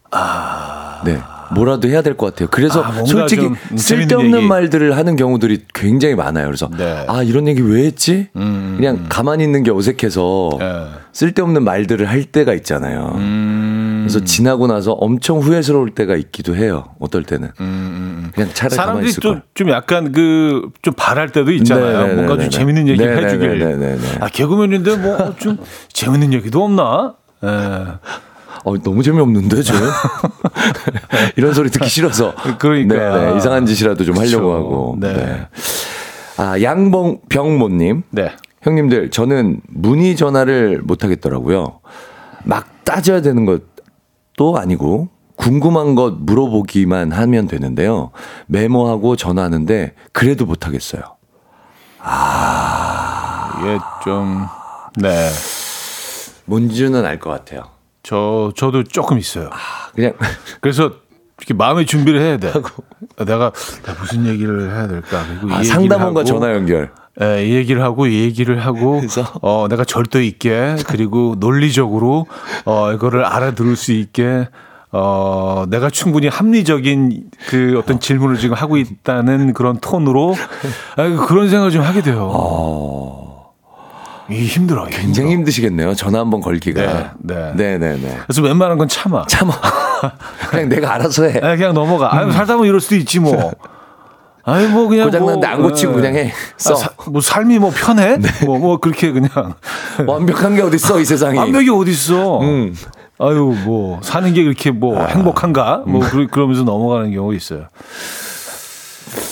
네. 뭐라도 해야 될 것 같아요. 그래서 아, 솔직히 쓸데없는 얘기. 말들을 하는 경우들이 굉장히 많아요. 그래서 네. 아 이런 얘기 왜 했지? 음, 그냥 가만히 있는 게 어색해서 네. 쓸데없는 말들을 할 때가 있잖아요. 음. 그래서 지나고 나서 엄청 후회스러울 때가 있기도 해요. 어떨 때는 그냥 차라리 사람들이 좀, 걸. 좀 약간 그, 좀 바랄 때도 있잖아요. 네네네네네. 뭔가 좀 재밌는 네네네네네. 해주길. 아, 개그맨인데 뭐 좀 재밌는 얘기도 없나? 예. 어, 너무 재미없는데, 저 이런 소리 듣기 싫어서. 그러니까. 네네, 이상한 짓이라도 좀 하려고 그렇죠. 하고. 네. 아, 양봉, 병모님. 네. 형님들, 저는 문의 전화를 못 하겠더라고요. 막 따져야 되는 것도 아니고, 궁금한 것 물어보기만 하면 되는데요. 메모하고 전화하는데, 그래도 못 하겠어요. 이게 좀, 네. 뭔지는 알 것 같아요. 저, 저도 조금 있어요. 그냥, 그래서 이렇게 마음의 준비를 해야 돼. 내가, 내가 무슨 얘기를 해야 될까. 그리고 이 아, 상담원과 하고, 전화 연결. 예, 이 얘기를 하고 이 얘기를 하고 그래서? 어 내가 절도 있게 그리고 논리적으로 어 이거를 알아들을 수 있게 어 내가 충분히 합리적인 그 어떤 질문을 지금 하고 있다는 그런 톤으로 아, 그런 생각을 좀 하게 돼요. 이 힘들어. 이게 어. 굉장히 힘들어. 힘드시겠네요. 전화 한번 걸기가. 네, 네. 네네네. 그래서 웬만한 건 참아. 참아. 그냥 내가 알아서 해. 아, 그냥 넘어가. 아유 살다 보면 이럴 수도 있지 뭐. 아유 뭐 그냥 고장났는데 안 고치고 예. 그냥 해. 써. 아, 사- 뭐 삶이 뭐 편해? 뭐뭐 그렇게 그냥 완벽한 게 어딨어, 이 세상에. 완벽이 어딨어. 음. 아유, 뭐, 사는 게 그렇게 뭐 행복한가? 뭐, 그러, 그러면서 넘어가는 경우가 있어요.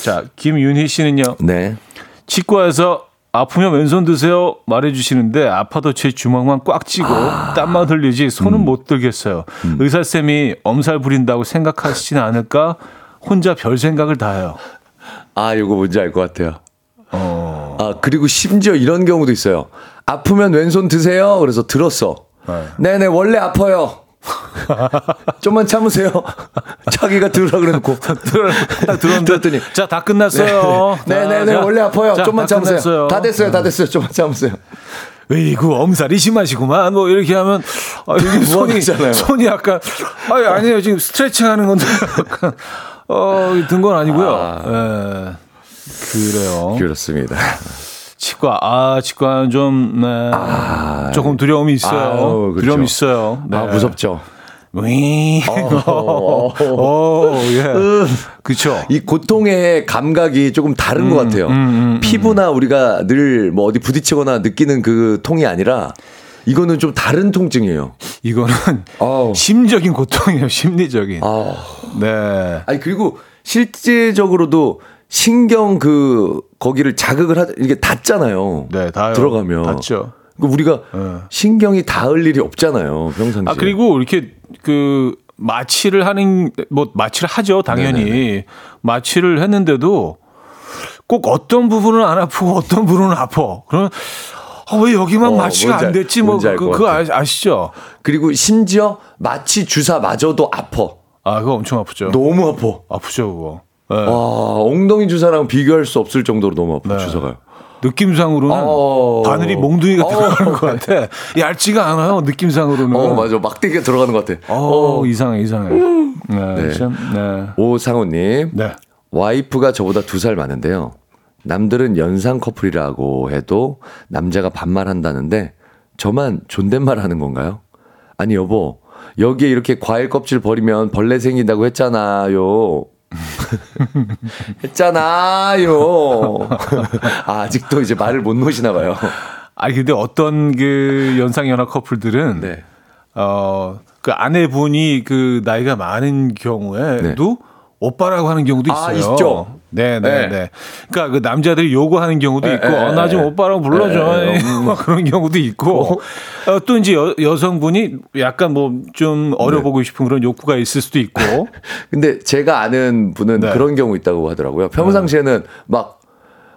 자, 김윤희 씨는요, 네. 치과에서 아프면 왼손 드세요 말해주시는데 아파도 제 주먹만 꽉 쥐고 땀만 흘리지 손은 음. 못 들겠어요. 의사 쌤이 엄살 부린다고 생각하시진 않을까? 혼자 별 생각을 다 해요. 아, 요거 뭔지 알 것 같아요. 어, 아, 그리고 심지어 이런 경우도 있어요. 아프면 왼손 드세요. 그래서 들었어. 네. 네 원래 아파요. 좀만 참으세요. 자기가 들으라 그래놓고. 딱 들었더니. 자, 다 끝났어요. 네네네, 자, 원래 아파요. 자, 좀만 다 참으세요. 끝났어요. 다 됐어요, 다 됐어요. 좀만 참으세요. 에이구 엄살이 심하시구만 뭐 이렇게 하면 아, 여기 손이 무한하잖아요. 손이 약간 아니 아니에요 지금 스트레칭 하는 건데 약간 어든 건 아니고요. 예. 그래요. 그렇습니다. 치과 아 치과는 좀 네, 조금 두려움이 있어요. 아. 아우, 그렇죠. 두려움이 있어요. 네. 아, 무섭죠. 윙. 어, 오, 예. 그렇죠. 이 고통의 감각이 조금 다른 음, 것 같아요. 피부나 우리가 늘 뭐 어디 부딪히거나 느끼는 그 통이 아니라 이거는 좀 다른 통증이에요. 이거는 아우. 심적인 고통이에요. 심리적인. 아. 네. 아니 그리고 실제적으로도 신경 그 거기를 자극을 하 이게 닿잖아요. 네, 닿아요. 들어가면 닿죠. 그 우리가 네. 신경이 닿을 일이 없잖아요. 평상시에. 아 그리고 이렇게 그 마취를 하는 뭐 마취를 하죠 당연히 마취를 했는데도 꼭 어떤 부분은 안 아프고 어떤 부분은 아파 그러면 아, 왜 여기만 어, 마취가 안 알- 됐지 뭐 그. 아- 아시죠 그리고 심지어 마취 주사 마저도 아파. 아 그거 엄청 아프죠 너무 아파. 아프죠 그거 네. 와 엉덩이 주사랑 비교할 수 없을 정도로 너무 아파 네. 주사가요. 느낌상으로는 어. 바늘이 몽둥이가 어. 들어가는 것 같아 얇지가 않아요 느낌상으로는 어 맞아 막대기가 들어가는 것 같아. 어, 이상해 이상해 네, 네. 참, 네. 오상호님 네. 와이프가 저보다 두 살 많은데요. 남들은 연상 커플이라고 해도 남자가 반말한다는데 저만 존댓말 하는 건가요? 아니 여보 여기에 이렇게 과일 껍질 버리면 벌레 생긴다고 했잖아요. 했잖아요. 아, 아직도 이제 말을 못 놓으시나 봐요. 아니 근데 어떤 그 연상 연하 커플들은 네. 어, 그 아내분이 그 나이가 많은 경우에도 오빠라고 하는 경우도 아, 있어요. 있죠. 네, 네, 네. 네. 그러니까 그 남자들이 요구하는 경우도 네, 있고, 네, 어, 나좀 네. 오빠라고 불러줘. 네, 네, 막 그런 경우도 있고, 어, 또 이제 여, 여성분이 약간 뭐 좀 어려 보고 싶은 그런 욕구가 있을 수도 있고, 근데 제가 아는 분은 네. 그런 경우 있다고 하더라고요. 평상시에는 막,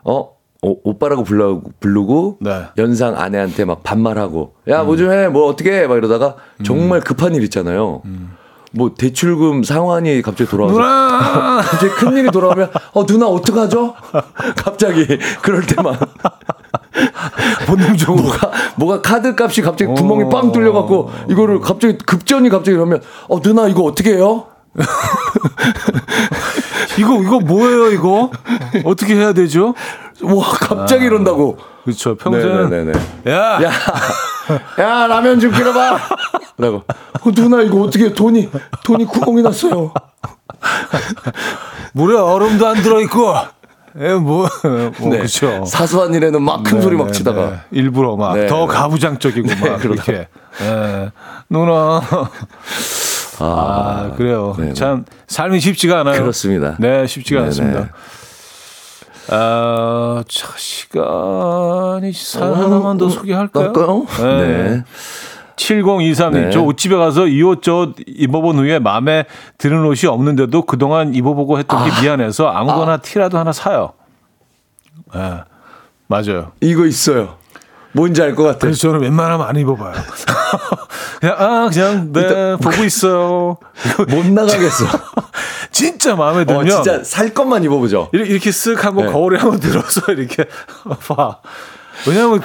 어, 오, 오빠라고 불러, 부르고, 네. 연상 아내한테 막 반말하고, 야, 뭐좀 해, 뭐 어떻게 해, 막 이러다가 정말 급한 일 있잖아요. 뭐 대출금 상환이 갑자기 돌아와서. 누나! 갑자기 큰 일이 돌아오면, 어, 누나 어떡하죠? 갑자기, 그럴 때만. 본능적으로. 뭐가, 뭐가 카드 값이 갑자기 구멍이 빵 뚫려 갖고, 이거를 갑자기 급전이 갑자기 이러면, 어, 누나 이거 어떻게 해요? 이거, 이거 뭐예요, 이거? 어떻게 해야 되죠? 와, 갑자기 이런다고. 그렇죠. 평소에는. 네네네. 야! 야, 야, 라면 좀 끓여봐. 라고. 어, 누나, 이거 어떻게 돈이, 돈이 구멍이 났어요. 물에 얼음도 안 들어 있고, 에, 뭐, 뭐, 네. 그렇죠. 사소한 일에는 막 큰 소리 막 네, 치다가. 네. 일부러 막 네, 더 네. 가부장적이고 막. 그렇게 예. 누나 아, 그래요 네, 네. 참 삶이 쉽지가 않아요 그렇습니다. 네 쉽지가 네, 않습니다 네. 아, 자, 시간이 사연 하나만 더 소개할까요? 할까요? 네. 7023님, 네. 저 옷집에 가서 이 옷 저 입어본 후에 마음에 드는 옷이 없는데도 그동안 입어보고 했던 게 미안해서 아무거나 티라도 하나 사요. 예, 맞아요. 이거 있어요. 뭔지 알 것 같아. 그래서 저는 웬만하면 안 입어봐요. 그냥, 아, 그냥, 네, 보고 있어요. 못 나가겠어. 진짜 마음에 어, 들면. 진짜 살 것만 입어보죠. 이렇게, 이렇게 쓱 하고 네. 거울에 한번 들어서 이렇게 봐. 왜냐면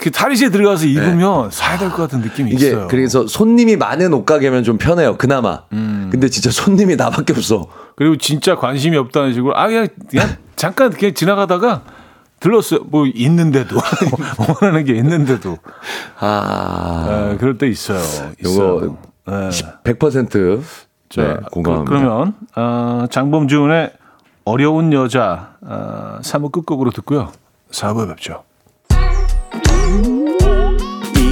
그 탈의실에 들어가서 입으면 사야 될 것 같은 느낌이 네. 이게 있어요. 그래서 손님이 많은 옷가게면 좀 편해요. 그나마. 음. 근데 진짜 손님이 나밖에 없어. 그리고 진짜 관심이 없다는 식으로 아 그냥, 그냥 잠깐 그냥 지나가다가 들렀어요. 뭐 있는데도 원하는 게 있는데도 아, 에, 그럴 때 있어요. 요거 있어요. 에. 100% 자, 네, 공감합니다. 그, 러면 어, 장범준의 어려운 여자 어, 3부 끝곡으로 듣고요. 4부에 뵙죠.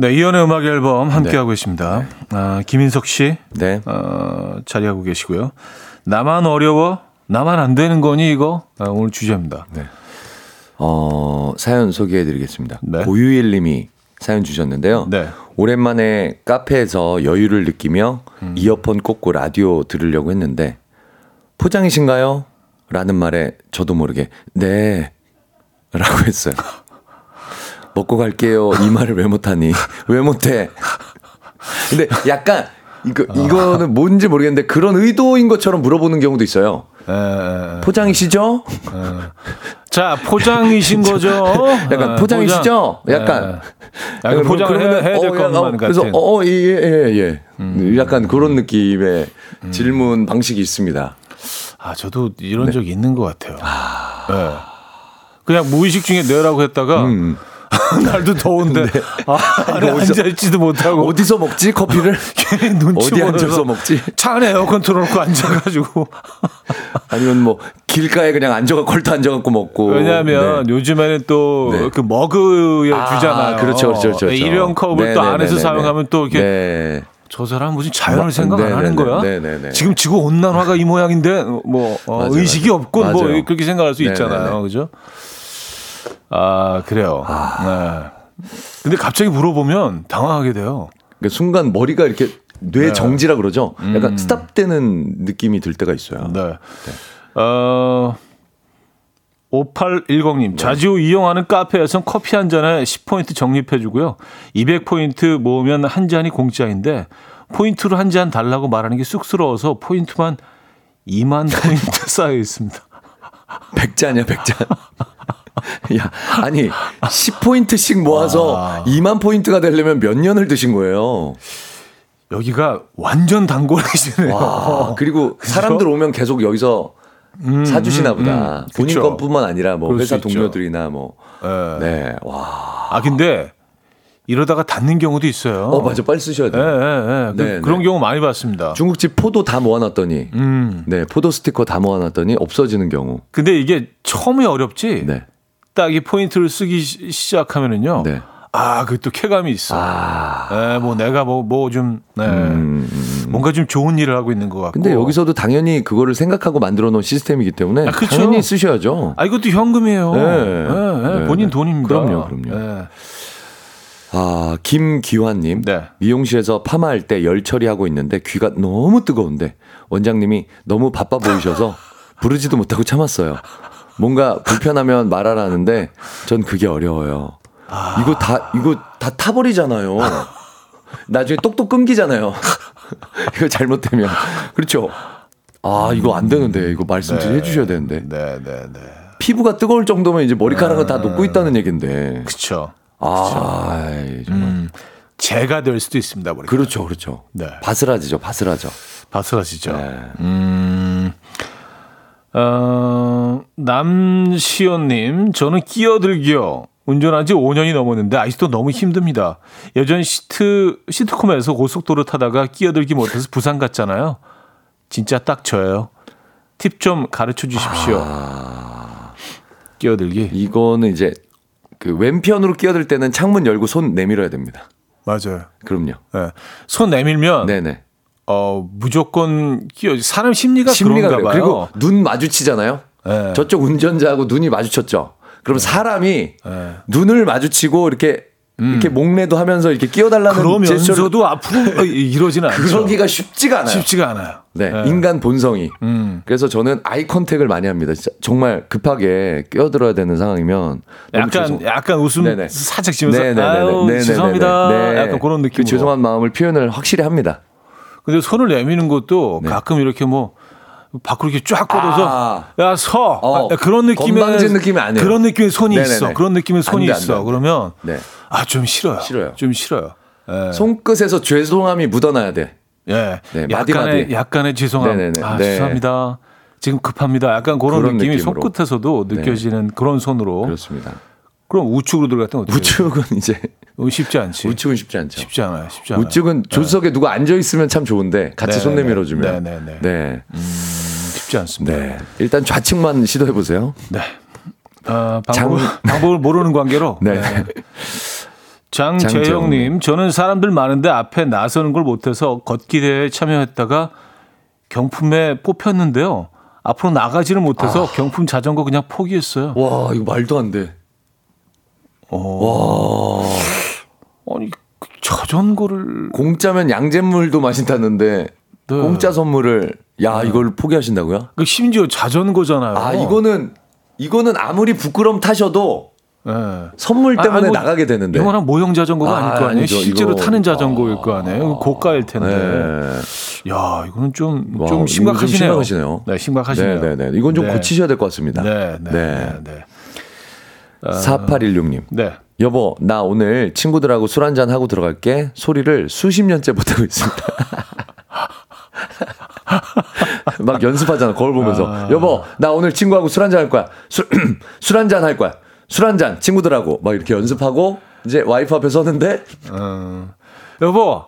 네, 이연의 음악 앨범 함께하고 있습니다. 아, 김인석 씨 네. 어, 자리하고 계시고요. 나만 어려워? 나만 안 되는 거니 이거? 아, 오늘 주제입니다. 네. 어, 사연 소개해 드리겠습니다. 네. 고유일 님이 사연 주셨는데요. 네. 오랜만에 카페에서 여유를 느끼며 이어폰 꽂고 라디오 들으려고 했는데 포장이신가요? 라는 말에 저도 모르게 네 라고 했어요. 먹고 갈게요. 이 말을 왜 못하니? 왜 못해? 근데 약간 이거 이거는 뭔지 모르겠는데 그런 의도인 것처럼 물어보는 경우도 있어요. 에, 에, 에. 포장이시죠? 자, 포장이신 거죠? 약간 아, 포장이시죠? 포장. 약간 예. 약간 포장을 해야, 해야 될 어, 것만 그래서 같은. 어, 예, 예, 예. 약간 그런 느낌의 질문 방식이 있습니다. 아, 저도 이런 네. 적이 있는 것 같아요. 예. 그냥 무의식 중에 내라고 했다가 음. 날도 더운데 아, 안에 어디서- 앉아있지도 못하고 어디서 먹지 커피를? 괜히 눈치 어디 앉아서 먹지? 차 안에 에어컨 틀어놓고 앉아가지고 아니면 뭐 길가에 그냥 앉아가 컬트 앉아갖고 먹고. 왜냐하면 네. 요즘에는 또 네. 그 머그에 아, 주잖아요. 그렇죠, 그렇죠, 그렇죠. 일회용 컵을 네, 또 네, 안에서 네, 네, 사용하면 또 이렇게 네. 저 사람 무슨 자연을 마- 생각 안 네, 하는 네, 거야? 네, 네, 네. 지금 지구 온난화가 이 모양인데 뭐 어, 맞아요, 의식이. 없고 뭐 맞아요. 그렇게 생각할 수 네, 있잖아요, 네, 네. 그죠? 아 그래요. 네. 근데 갑자기 물어보면 당황하게 돼요. 그러니까 순간 머리가 이렇게 뇌 네. 정지라 그러죠. 약간 음. 스탑되는 느낌이 들 때가 있어요. 네. 어, 5810님, 자주 이용하는 카페에선 커피 한 잔에 10포인트 적립해주고요. 200포인트 모으면 한 잔이 공짜인데, 포인트로 한 잔 달라고 말하는 게 쑥스러워서 포인트만 2만 포인트 쌓여 있습니다. 백 잔이야, 백 잔. 야, 아니, 10포인트씩 모아서 와. 2만 포인트가 되려면 몇 년을 드신 거예요? 여기가 완전 단골이시네요. 와, 그리고 사람들 오면 계속 여기서 음, 사주시나 음, 보다. 음. 본인 그쵸. 것뿐만 아니라 뭐 회사. 동료들이나 뭐. 예. 네. 와. 아 근데 이러다가 닿는 경우도 있어요. 어, 맞아. 빨리 쓰셔야 예, 돼요. 예, 예. 그, 네, 그런 네. 경우 많이 봤습니다. 중국집 포도 다 모아놨더니, 음. 네, 포도 스티커 다 모아놨더니 없어지는 경우. 근데 이게 처음에 어렵지. 네. 딱 이 포인트를 쓰기 시- 시작하면은요. 네. 아, 그 또 쾌감이 있어. 아. 예, 뭐 내가 뭐 뭐 좀 네. 음, 음. 뭔가 좀 좋은 일을 하고 있는 것 같고. 근데 여기서도 당연히 그거를 생각하고 만들어 놓은 시스템이기 때문에 아, 그쵸. 당연히 쓰셔야죠. 아 이것도 현금이에요. 네. 예, 예, 네, 본인 네. 돈입니다. 그럼요, 그럼요. 예. 아, 김기환님. 네. 미용실에서 파마할 때 열 처리하고 있는데 귀가 너무 뜨거운데 원장님이 너무 바빠 보이셔서 부르지도 못하고 참았어요. 뭔가 불편하면 말하라는데 전 그게 어려워요. 이거 다, 이거 다 타버리잖아요. 나중에 똑똑 끊기잖아요. 이거 잘못되면. 그렇죠. 아, 이거 안 되는데. 이거 말씀 좀 해주셔야 되는데. 네, 네, 네. 피부가 뜨거울 정도면 이제 머리카락은 다 녹고 있다는 얘긴데. 그렇죠. 아, 아이, 정말. 음, 재가 될 수도 있습니다. 머리가. 그렇죠, 그렇죠. 네. 바스라지죠, 바스라져. 바스라지죠. 네. 음, 어, 남시연님, 저는 끼어들기요. 운전한 지 5년이 넘었는데 아직도 너무 힘듭니다. 예전 시트, 시트콤에서 고속도로 타다가 끼어들기 못해서 부산 갔잖아요. 진짜 딱 저예요. 팁 좀 가르쳐 주십시오. 끼어들기. 이거는 이제 그 왼편으로 끼어들 때는 창문 열고 손 내밀어야 됩니다. 맞아요. 그럼요. 네. 손 내밀면 네네. 어, 무조건 끼어. 사람 심리가, 심리가 그런가 그래요. 봐요. 그리고 눈 마주치잖아요. 네. 저쪽 운전자하고 눈이 마주쳤죠. 그럼 사람이 네. 눈을 마주치고 이렇게 이렇게 목례도 하면서 이렇게 제스처를 그러면서도 앞으로 이러지는 않죠. 그러기가 쉽지가 않아요. 쉽지가 않아요. 네, 네. 인간 본성이. 음. 그래서 저는 아이 컨택을 많이 합니다. 진짜 정말 급하게 끼어들어야 되는 상황이면 약간 죄송- 약간 웃음 네네. 살짝 지면서 네네네네. 아유 네네네네. 죄송합니다. 네. 약간 그런 느낌. 그 죄송한 마음을 표현을 확실히 합니다. 근데 손을 내미는 것도 네. 가끔 이렇게 뭐 밖으로 이렇게 쫙 뻗어서 아. 야 서. 어, 아, 그런 느낌의 건방진 느낌이 아니에요. 그런 느낌의 손이 네네네. 있어. 그런 느낌의 손이 안 돼, 안 돼, 있어. 안 돼. 그러면 네. 아좀 싫어요. 싫어요. 좀 싫어요. 예. 손끝에서 죄송함이 묻어나야 돼. 예. 네, 마디, 약간의 마디. 약간의 죄송함. 네네네. 아 네. 죄송합니다. 지금 급합니다. 약간 그런, 그런 느낌이 느낌으로. 손끝에서도 네. 느껴지는 그런 손으로. 그렇습니다. 그럼 우측으로 들어갔다 어떻게? 우측은 이제 어, 쉽지 않지. 우측은 쉽지 않죠. 쉽지 않아요. 쉽지 않아요. 우측은 조수석에 누가 앉아 있으면 참 좋은데 같이 네, 손 네, 내밀어 주면. 네, 네, 네. 네. 쉽지 않습니다. 네. 일단 좌측만 시도해 보세요. 네. 아, 방법을, 방법을 모르는 관계로. 네. 장재영님, 저는 사람들 많은데 앞에 나서는 걸 못해서 걷기 대회에 참여했다가 경품에 뽑혔는데요. 앞으로 나가지를 못해서 경품 자전거 그냥 포기했어요. 와, 이거 말도 안 돼. 와. 아니, 그 자전거를. 공짜면 양잿물도 마신다는데 네. 공짜 선물을 야, 이걸 포기하신다고요? 그 심지어 자전거잖아요. 아, 이거는 이거는 아무리 부끄럼 타셔도 예. 선물 아, 때문에 아니, 뭐 나가게 되는데. 영원한 모형 자전거가 아, 아, 닐거 아니에요. 아니죠. 실제로 이거- 타는 자전거일 거 아니에요. 고가일 텐데. 네. 야, 이거는 좀, 와, 좀 심각하시네요. 심각하시네요. 네, 심각하시네요. 네, 네, 네. 이건 좀 네. 고치셔야 될 것 같습니다. 네, 네, 네. 네. 4816님. 네. 여보, 나 오늘 친구들하고 술 한잔 하고 들어갈게. 소리를 수십 년째 못하고 있습니다. 막 연습하잖아, 거울 보면서. 여보, 나 오늘 친구하고 술 한잔 할 거야. 술, 술 한잔 할 거야. 술 한잔, 친구들하고. 막 이렇게 연습하고, 이제 와이프 앞에 서는데, 어, 여보,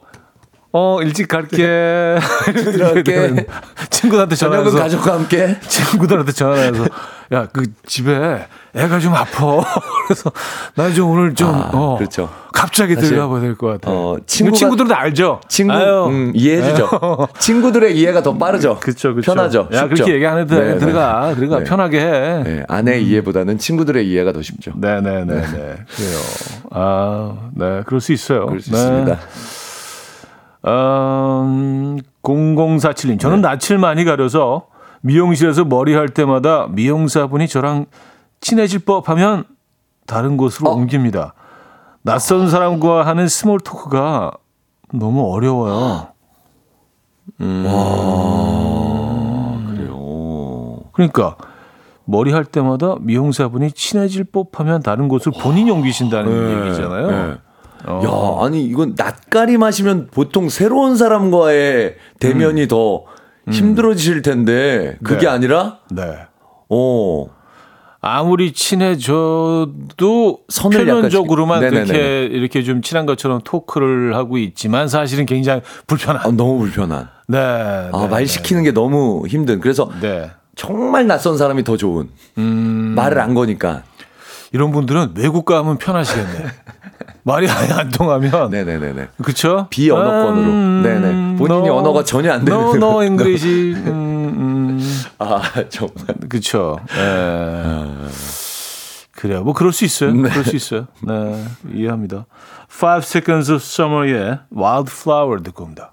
어, 일찍 갈게. 들어갈게. 친구들한테 저녁은 전화해서. 가족과 함께. 친구들한테 전화해서. 야, 그 집에 애가 좀 아파. 그래서 나 좀 오늘 좀, 아, 어. 그렇죠. 갑자기 들어가야 될것 같아. 어, 친구 친구들도 알죠? 친구. 음, 이해해주죠. 친구들의 이해가 더 빠르죠. 그쵸, 그쵸. 편하죠. 야, 쉽죠. 그렇게 얘기 안 해도 돼. 네, 네. 들어가, 들어가. 네. 편하게 해. 네, 아내의 이해보다는 친구들의 이해가 더 쉽죠. 네네네. 네. 그래요. 아, 네. 그럴 수 있어요. 그럴 수 네. 있습니다. 음, 0047님. 저는 낯을 많이 가려서 미용실에서 머리 할 때마다 미용사분이 저랑 친해질 법 하면 다른 곳으로 옮깁니다. 낯선 사람과 하는 small talk가 너무 어려워요. 그래요. 그러니까 머리 할 때마다 미용사분이 친해질 법하면 다른 곳을 본인이 옮기신다는 얘기잖아요. 네. 어. 야, 아니 이건 낯가림 하시면 보통 새로운 사람과의 대면이 더 힘들어지실 텐데 그게 네. 아니라 네. 어 아무리 친해져도 선을 표면적으로만 약간 지키- 그렇게 네네네. 이렇게 좀 친한 것처럼 토크를 하고 있지만 사실은 굉장히 불편한. 아, 너무 불편한. 네. 아, 네, 말 시키는 게 너무 힘든. 그래서 네. 정말 낯선 사람이 더 좋은. 음. 말을 안 거니까. 이런 분들은 외국 가면 편하시겠네. 말이 아예 안 통하면. 네네네네. 그쵸? 비언어권으로. 음, 네네. 본인이 no, 언어가 전혀 안 되는. No, no English. 음, 음. 아, 정말. 그쵸. 예. 그래요. 뭐 그럴 수 있어요. 네. 그럴 수 있어요. 네. 이해합니다. Five Seconds of Summer의 Wildflower 듣고 옵니다.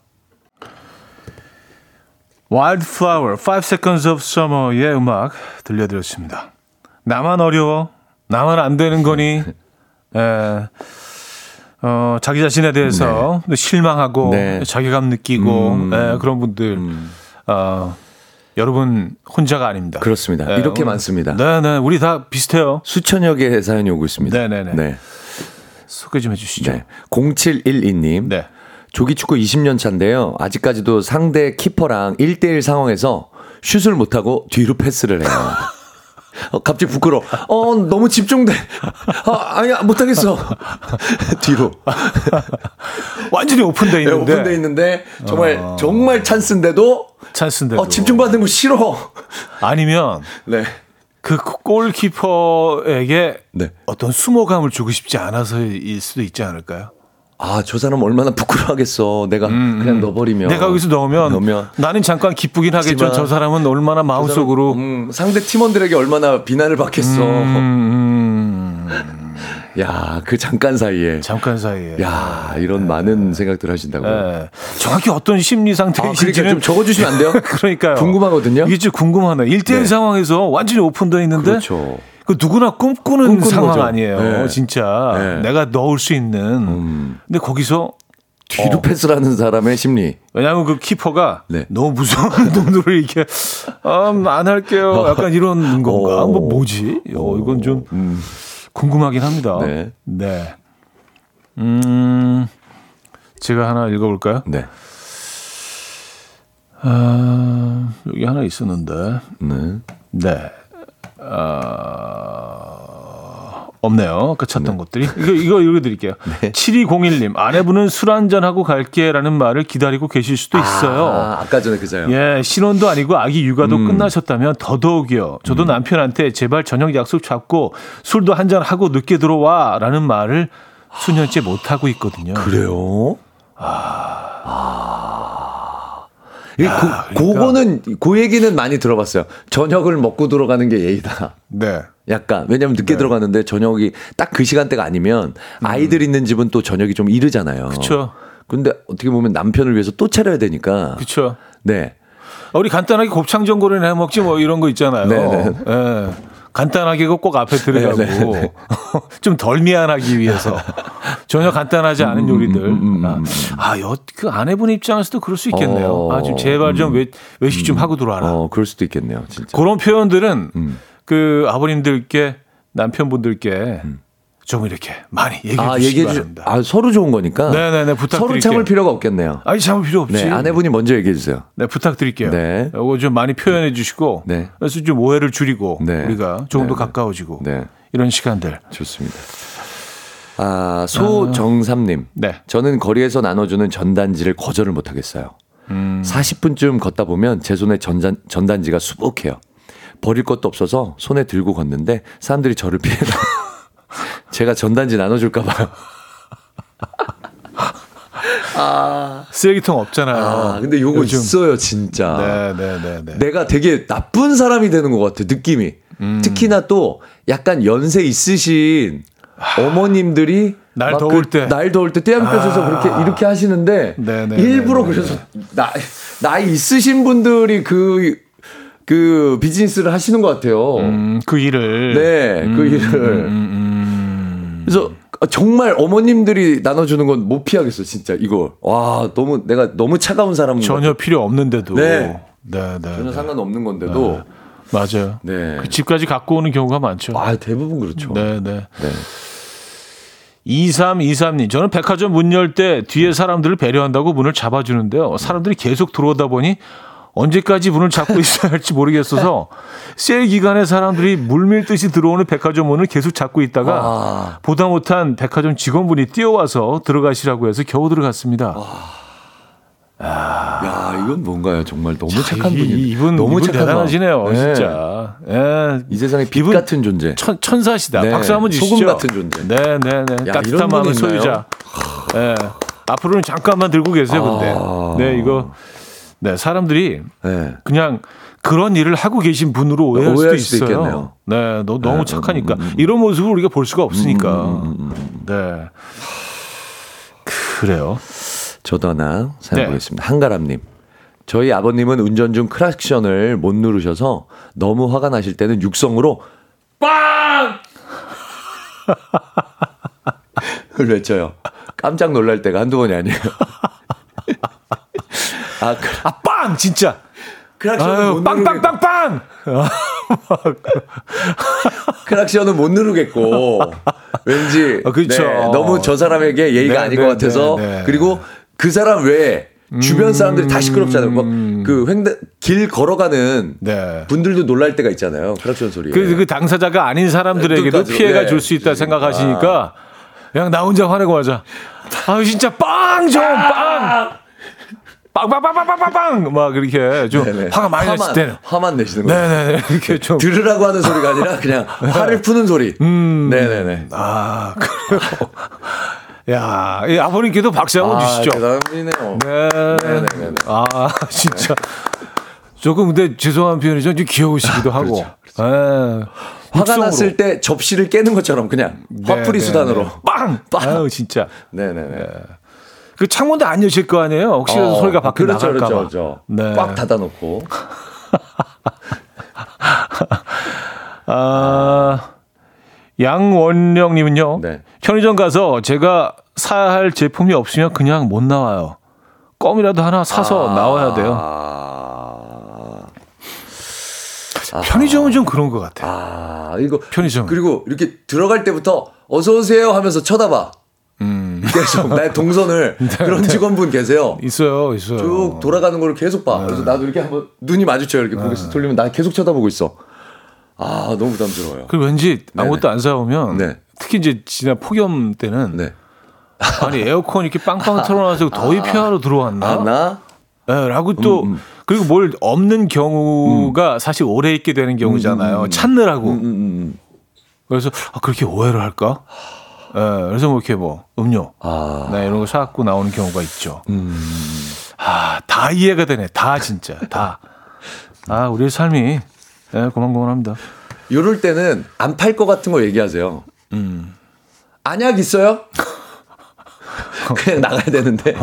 Wildflower, Five Seconds of Summer의 음악 들려드렸습니다. 나만 어려워. 나만 안 되는 거니. 예. 어, 자기 자신에 대해서 실망하고 네. 자괴감 느끼고 음. 예, 그런 분들 어, 여러분 혼자가 아닙니다. 그렇습니다. 예, 이렇게 오늘- 많습니다. 네네, 우리 다 비슷해요. 수천여 개의 사연이 오고 있습니다. 네네네. 네. 소개 좀 해주시죠. 네. 0712님. 네. 조기 축구 20년 차인데요. 아직까지도 상대 키퍼랑 1대1 상황에서 슛을 못하고 뒤로 패스를 해요. 어, 갑자기 부끄러워. 어, 너무 집중돼. 아, 아니야, 못하겠어. 뒤로. 완전히 오픈돼 네, 있는데 오픈돼 있는데, 정말, 정말 찬스인데도, 찬스인데도 어, 집중받는 거 싫어. 아니면 네. 그 골키퍼에게 네. 어떤 수모감을 주고 싶지 않아서일 수도 있지 않을까요? 아, 저 사람 얼마나 부끄러워하겠어. 내가 그냥 넣어버리면. 음, 내가 여기서 넣으면, 넣으면. 나는 잠깐 기쁘긴 하겠지만 하지만 저 사람은 얼마나 마음속으로 음, 상대 팀원들에게 얼마나 비난을 받겠어. 음, 야, 그 잠깐 사이에. 잠깐 사이에 야, 이런 많은 생각들 하신다고요. 예. 정확히 어떤 심리 아, 그러니까 상태이신지는 좀 적어주시면 안 돼요? 그러니까요. 궁금하거든요. 이게 좀 궁금하네. 1대1 네. 상황에서 완전히 오픈되어 있는데 그렇죠. 그 누구나 꿈꾸는, 꿈꾸는 상황 거죠. 아니에요. 네. 진짜 네. 내가 넣을 수 있는. 음. 근데 거기서 뒤로 어. 패스라는 사람의 심리. 왜냐하면 그 키퍼가 네. 너무 무서운 눈으로 이렇게 아, 안 할게요. 약간 이런 건가? 어. 뭐 뭐지? 어, 이건 좀 음. 궁금하긴 합니다. 네. 네. 음, 제가 하나 읽어볼까요? 네. 아, 여기 하나 있었는데. 네. 네. 아, 없네요. 그 찾던 것들이. 이거, 이거 읽어드릴게요. 네. 7201님, 아내분은 술 한잔하고 갈게 라는 말을 기다리고 계실 수도 있어요. 아, 아까 전에 그자요. 예, 신혼도 아니고 아기 육아도 음. 끝나셨다면 더더욱이요. 저도 남편한테 제발 저녁 약속 잡고 술도 한잔 하고 늦게 들어와 라는 말을 수년째 못 하고 있거든요. 그래요? 아. 이 고, 그러니까. 그거는 그 얘기는 많이 들어봤어요. 저녁을 먹고 들어가는 게 예의다. 네. 약간 왜냐면 늦게 들어가는데 저녁이 딱 그 시간대가 아니면 아이들 있는 집은 또 저녁이 좀 이르잖아요. 음. 그쵸. 근데 어떻게 보면 남편을 위해서 또 차려야 되니까. 그렇죠. 네. 우리 간단하게 곱창 전골이나 해 먹지 뭐 이런 거 있잖아요. 네네. 예. 간단하게 꼭 앞에 들어가고 네네네. 좀덜 미안하기 위해서 전혀 간단하지 않은 음, 요리들. 아, 여, 그 아내분 입장에서도 그럴 수 있겠네요. 어, 아, 좀 제발 좀 외, 외식 좀 하고 들어와라. 어, 그럴 수도 있겠네요, 진짜. 그런 표현들은 음. 그 아버님들께 남편분들께 좀 이렇게 많이 얘기해 아, 주시기 얘기해 주, 바랍니다. 아, 서로 좋은 거니까. 네네네 부탁드릴게요. 서로 참을 필요가 없겠네요. 아니 참을 필요 없지. 네, 아내분이 먼저 얘기해 주세요. 네, 부탁드릴게요. 네. 이거 좀 많이 표현해 주시고 네. 그래서 좀 오해를 줄이고 네. 우리가 조금 더 네, 네. 가까워지고 네. 이런 시간들. 좋습니다. 아, 소정삼님. 네. 저는 거리에서 나눠주는 전단지를 거절을 못 하겠어요. 음. 40분쯤 걷다 보면 제 손에 전단, 전단지가 수북해요. 버릴 것도 없어서 손에 들고 걷는데 사람들이 저를 피해가. 제가 전단지 나눠줄까 봐요. 쓰레기통 없잖아요. 아, 근데 요거 요즘. 있어요, 진짜. 네, 네, 네, 네. 내가 되게 나쁜 사람이 되는 것 같아, 느낌이. 음. 특히나 또 약간 연세 있으신 어머님들이 날막 더울 그 때. 날 더울 때 떼양 펴셔서 그렇게 이렇게 하시는데 네, 네, 일부러 네, 네, 그래서 나, 나이 있으신 분들이 그, 그 비즈니스를 하시는 것 같아요. 음, 그 일을. 네, 그 일을. 그래서 정말 어머님들이 나눠주는 건 못 피하겠어, 진짜 이거. 와, 너무 내가 너무 차가운 사람 전혀 필요 없는데도. 네. 네, 네. 전혀 네. 상관없는 건데도. 맞아요. 네. 그 집까지 갖고 오는 경우가 많죠. 아, 대부분 그렇죠. 네, 네. 네. 2323님, 저는 백화점 문 열 때 뒤에 사람들을 배려한다고 문을 잡아주는데요. 사람들이 계속 들어오다 보니 언제까지 문을 잡고 있어야 할지 모르겠어서 세일 기간에 사람들이 물밀듯이 들어오는 백화점 문을 계속 잡고 있다가 아. 보다 못한 백화점 직원분이 뛰어와서 들어가시라고 해서 겨우 들어갔습니다. 야, 이건 뭔가요? 정말 너무 착한 이- 분이 이분 너무 착하다. 대단하시네요, 네. 진짜. 예. 이 세상에 빛 같은 존재. 천, 천사시다. 네, 박수 한번 주시죠. 소금 같은 존재. 네, 네, 네. 야, 따뜻한 마음의? 소유자. 예. 앞으로는 잠깐만 들고 계세요, 근데. 아. 네, 이거. 네, 사람들이 네. 그냥 그런 일을 하고 계신 분으로 오해할, 오해할 수도 수도 있어요. 있겠네요. 네, 너, 너무 네, 착하니까. 음, 음, 음. 이런 모습을 우리가 볼 수가 없으니까. 음, 음, 음, 음. 네. 그래요. 저도 하나 사연 네. 보겠습니다. 한가람님. 저희 아버님은 운전 중 크락션을 못 누르셔서 너무 화가 나실 때는 육성으로 빵! 을 외쳐요. 깜짝 놀랄 때가 한두 번이 아니에요. 아, 크, 아, 빵! 진짜! 크락션을 아유, 못 빵, 빵, 누르겠고, 빵, 빵! 크락션은 못 누르겠고 왠지 아, 그렇죠. 네, 너무 저 사람에게 예의가 네, 아닌 네, 것 같아서 네, 네. 그리고 그 사람 외에 주변 사람들이 다 시끄럽잖아요. 뭐 음. 그 횡단 길 걸어가는 네. 분들도 놀랄 때가 있잖아요. 크락션 소리에. 그, 그 당사자가 아닌 사람들에게도 피해가 네. 줄수 있다 생각하시니까 그냥 나 혼자 화내고 하자. 아 진짜 빵 좀 빵. 빵빵빵빵빵빵 막 이렇게 좀 네네. 화가 많이 났을 때는 화만 내시는 거예요. 네네네 이렇게 좀 들으라고 하는 소리가 아니라 그냥 화를 푸는 소리. 음. 네네네. 아, 그래요. 야, 이 아버님께도 박수 한번 아, 주시죠. 대단한 분이네요. 네. 네네네. 아, 진짜. 조금 근데 죄송한 표현이죠. 좀 귀여우시기도 하고. 그렇죠, 예. 화가 육성으로. 났을 때 접시를 깨는 것처럼 그냥 화풀이 네, 수단으로. 네, 네. 빵! 빵! 아유, 진짜. 네네네. 그 창문도 안 여실 거 아니에요? 혹시라도 어, 소리가 밖에 그렇죠, 나갈까 봐. 그렇죠, 그렇죠. 네. 꽉 닫아놓고. 아, 양원령님은요. 네. 편의점 가서 제가 사야 할 제품이 없으면 그냥 못 나와요. 껌이라도 하나 사서 나와야 돼요. 아, 편의점은 좀 그런 것 같아요. 아, 이거. 편의점. 그리고 이렇게 들어갈 때부터 어서 오세요 하면서 쳐다봐. 음. 계속 나의 동선을 그런 직원분 계세요. 있어요, 있어요. 쭉 돌아가는 걸 계속 봐. 그래서 나도 이렇게 한번 눈이 마주쳐요. 이렇게 고개 돌리면 나 계속 쳐다보고 있어. 아, 너무 부담스러워요. 그리고 왠지 아무것도 네네. 안 사오면 네. 특히 이제 지난 폭염 때는 네. 아니 에어컨 이렇게 빵빵 틀어놔서 더위 피하러 들어왔나? 아, 나? 예, 라고 또 음, 음. 그리고 뭘 없는 경우가 사실 오래 있게 되는 경우잖아요. 찾느라고. 음, 음, 음. 그래서 아, 그렇게 오해를 할까? 예, 그래서 뭐 이렇게 뭐 음료, 아. 네, 이런 거 사갖고 나오는 경우가 있죠. 음. 아, 다 이해가 되네. 다 진짜 다. 아, 우리의 삶이 예, 고만고만합니다. 이럴 때는 안 팔 것 같은 거 얘기하세요. 안약 있어요? 그냥 나가야 되는데.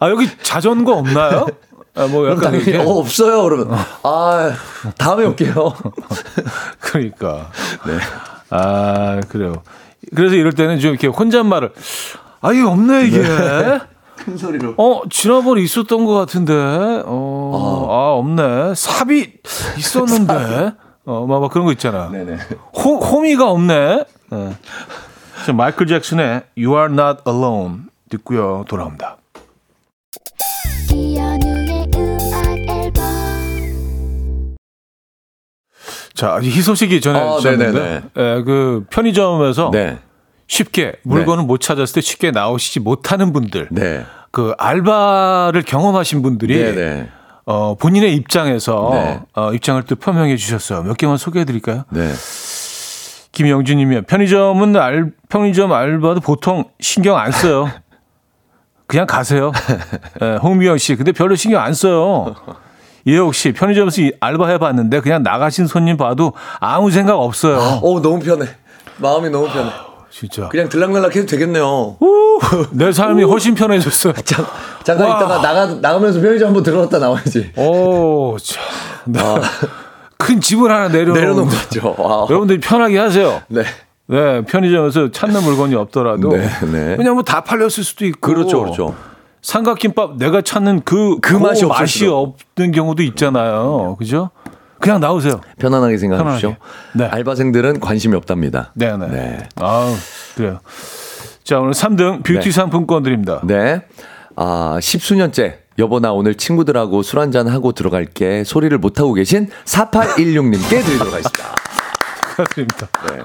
아, 여기 자전거 없나요? 아, 뭐 약간 당연히. 어, 없어요. 그러면 아 다음에 올게요. 그러니까. 네. 아, 그래요. 그래서 이럴 때는 좀 이렇게 혼잣말을 아, 이게 없네, 이게. 큰 소리로. 어, 지난번에 있었던 것 같은데. 어, 아, 없네. 삽이 있었는데. 어, 막, 막 그런 거 있잖아. 네네. 호, 호미가 없네. 네. 자, 마이클 잭슨의 You Are Not Alone 듣고요. 돌아옵니다. 자, 이 희소식이 아, 전해졌는데, 네네네. 예, 그 편의점에서 네. 쉽게 물건을 못 찾았을 때 쉽게 나오시지 못하는 분들, 네. 그 알바를 경험하신 분들이 네네. 어, 본인의 입장에서 네. 어, 입장을 또 표명해 주셨어요. 몇 개만 소개해 드릴까요? 네. 김영준님이 편의점은 알, 편의점 알바도 보통 신경 안 써요. 그냥 가세요. 예, 홍미영 씨, 근데 별로 신경 안 써요. 이혜옥 씨, 편의점에서 이 알바 해봤는데 그냥 나가신 손님 봐도 아무 생각 없어요. 어 너무 편해. 마음이 너무 편해. 진짜. 그냥 들락날락 해도 되겠네요. 내 삶이 훨씬 편해졌어요. 잠, 잠깐 와. 있다가 나가 나가면서 편의점 한번 들어갔다 나와야지. 오, 참. 나- 큰 집을 하나 내려놓은 거죠. 와. 여러분들이 편하게 하세요. 네. 네, 편의점에서 찾는 물건이 없더라도 네, 네. 뭐다 팔렸을 수도 있고 그렇죠, 그렇죠. 삼각김밥 내가 찾는 그, 그 맛이 없을 맛이 수도. 없는 경우도 있잖아요. 그죠? 그냥 나오세요. 편안하게 생각하십시오. 네. 알바생들은 관심이 없답니다. 네, 네. 네. 아우, 그래요. 자, 오늘 3등 뷰티 네. 상품권 드립니다. 네. 아, 십수년째 여보 나 오늘 친구들하고 술 한잔 하고 들어갈게 소리를 못 하고 계신 4816님께 드리도록 하겠습니다. 축하드립니다. 네.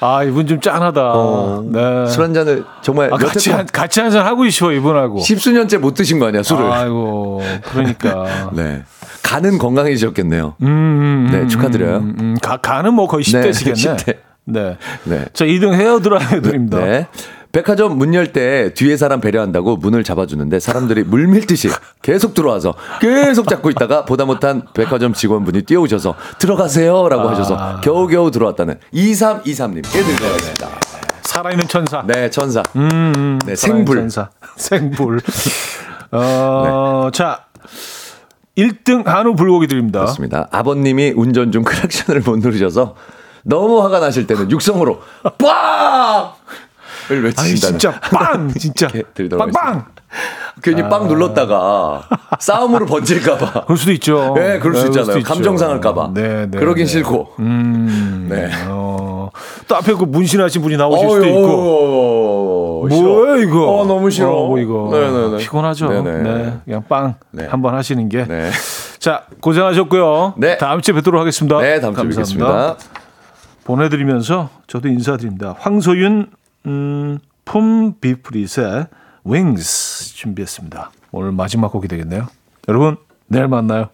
아, 이분 좀 짠하다. 어, 네. 술 한 잔을 정말 아, 같이, 한, 같이 한 잔 하고 싶어, 이분하고. 십수년째 못 드신 거 아니야 술을. 아이고, 그러니까. 네. 간은 건강해지셨겠네요. 음, 음, 네, 축하드려요. 음, 음, 가, 가는 뭐 거의 10대시겠네. 네, 10대. 네. 네. 자, 2등 헤어 드라이어 드립니다. 네. 백화점 문 열 때 뒤에 사람 배려한다고 문을 잡아주는데 사람들이 물밀듯이 계속 들어와서 계속 잡고 있다가 보다 못한 백화점 직원분이 뛰어오셔서 들어가세요 라고 아. 하셔서 겨우겨우 들어왔다는 2323님께 드리도록 하겠습니다. 살아있는 천사. 네, 천사. 음, 음, 네, 생불. 천사. 생불. 어, 자. 1등 한우 불고기 드립니다. 그렇습니다. 아버님이 운전 중 크락션을 못 누르셔서 너무 화가 나실 때는 육성으로 빵! 을 외치신다는. 아니, 진짜 빵! 진짜. 빵빵! 괜히 빵 눌렀다가 싸움으로 번질까봐. 그럴 수도 있죠. 네, 그럴 수 네, 있잖아요. 감정 상할까봐. 네, 네. 그러긴 네. 싫고. 음. 네. 어, 또 앞에 그 문신하신 분이 나오실 수도 있고. 뭐야 이거? 어, 너무 싫어. 어, 뭐 이거. 네네네. 피곤하죠. 네네. 네, 그냥 빵 네. 한번 하시는 게. 네. 자, 고생하셨고요. 네. 다음 주에 뵙도록 하겠습니다. 네, 다음 주에. 뵙겠습니다. 보내드리면서 저도 인사드립니다. 황소윤, 음, 폼비프릿의 Wings 준비했습니다. 오늘 마지막 곡이 되겠네요. 여러분, 내일 만나요.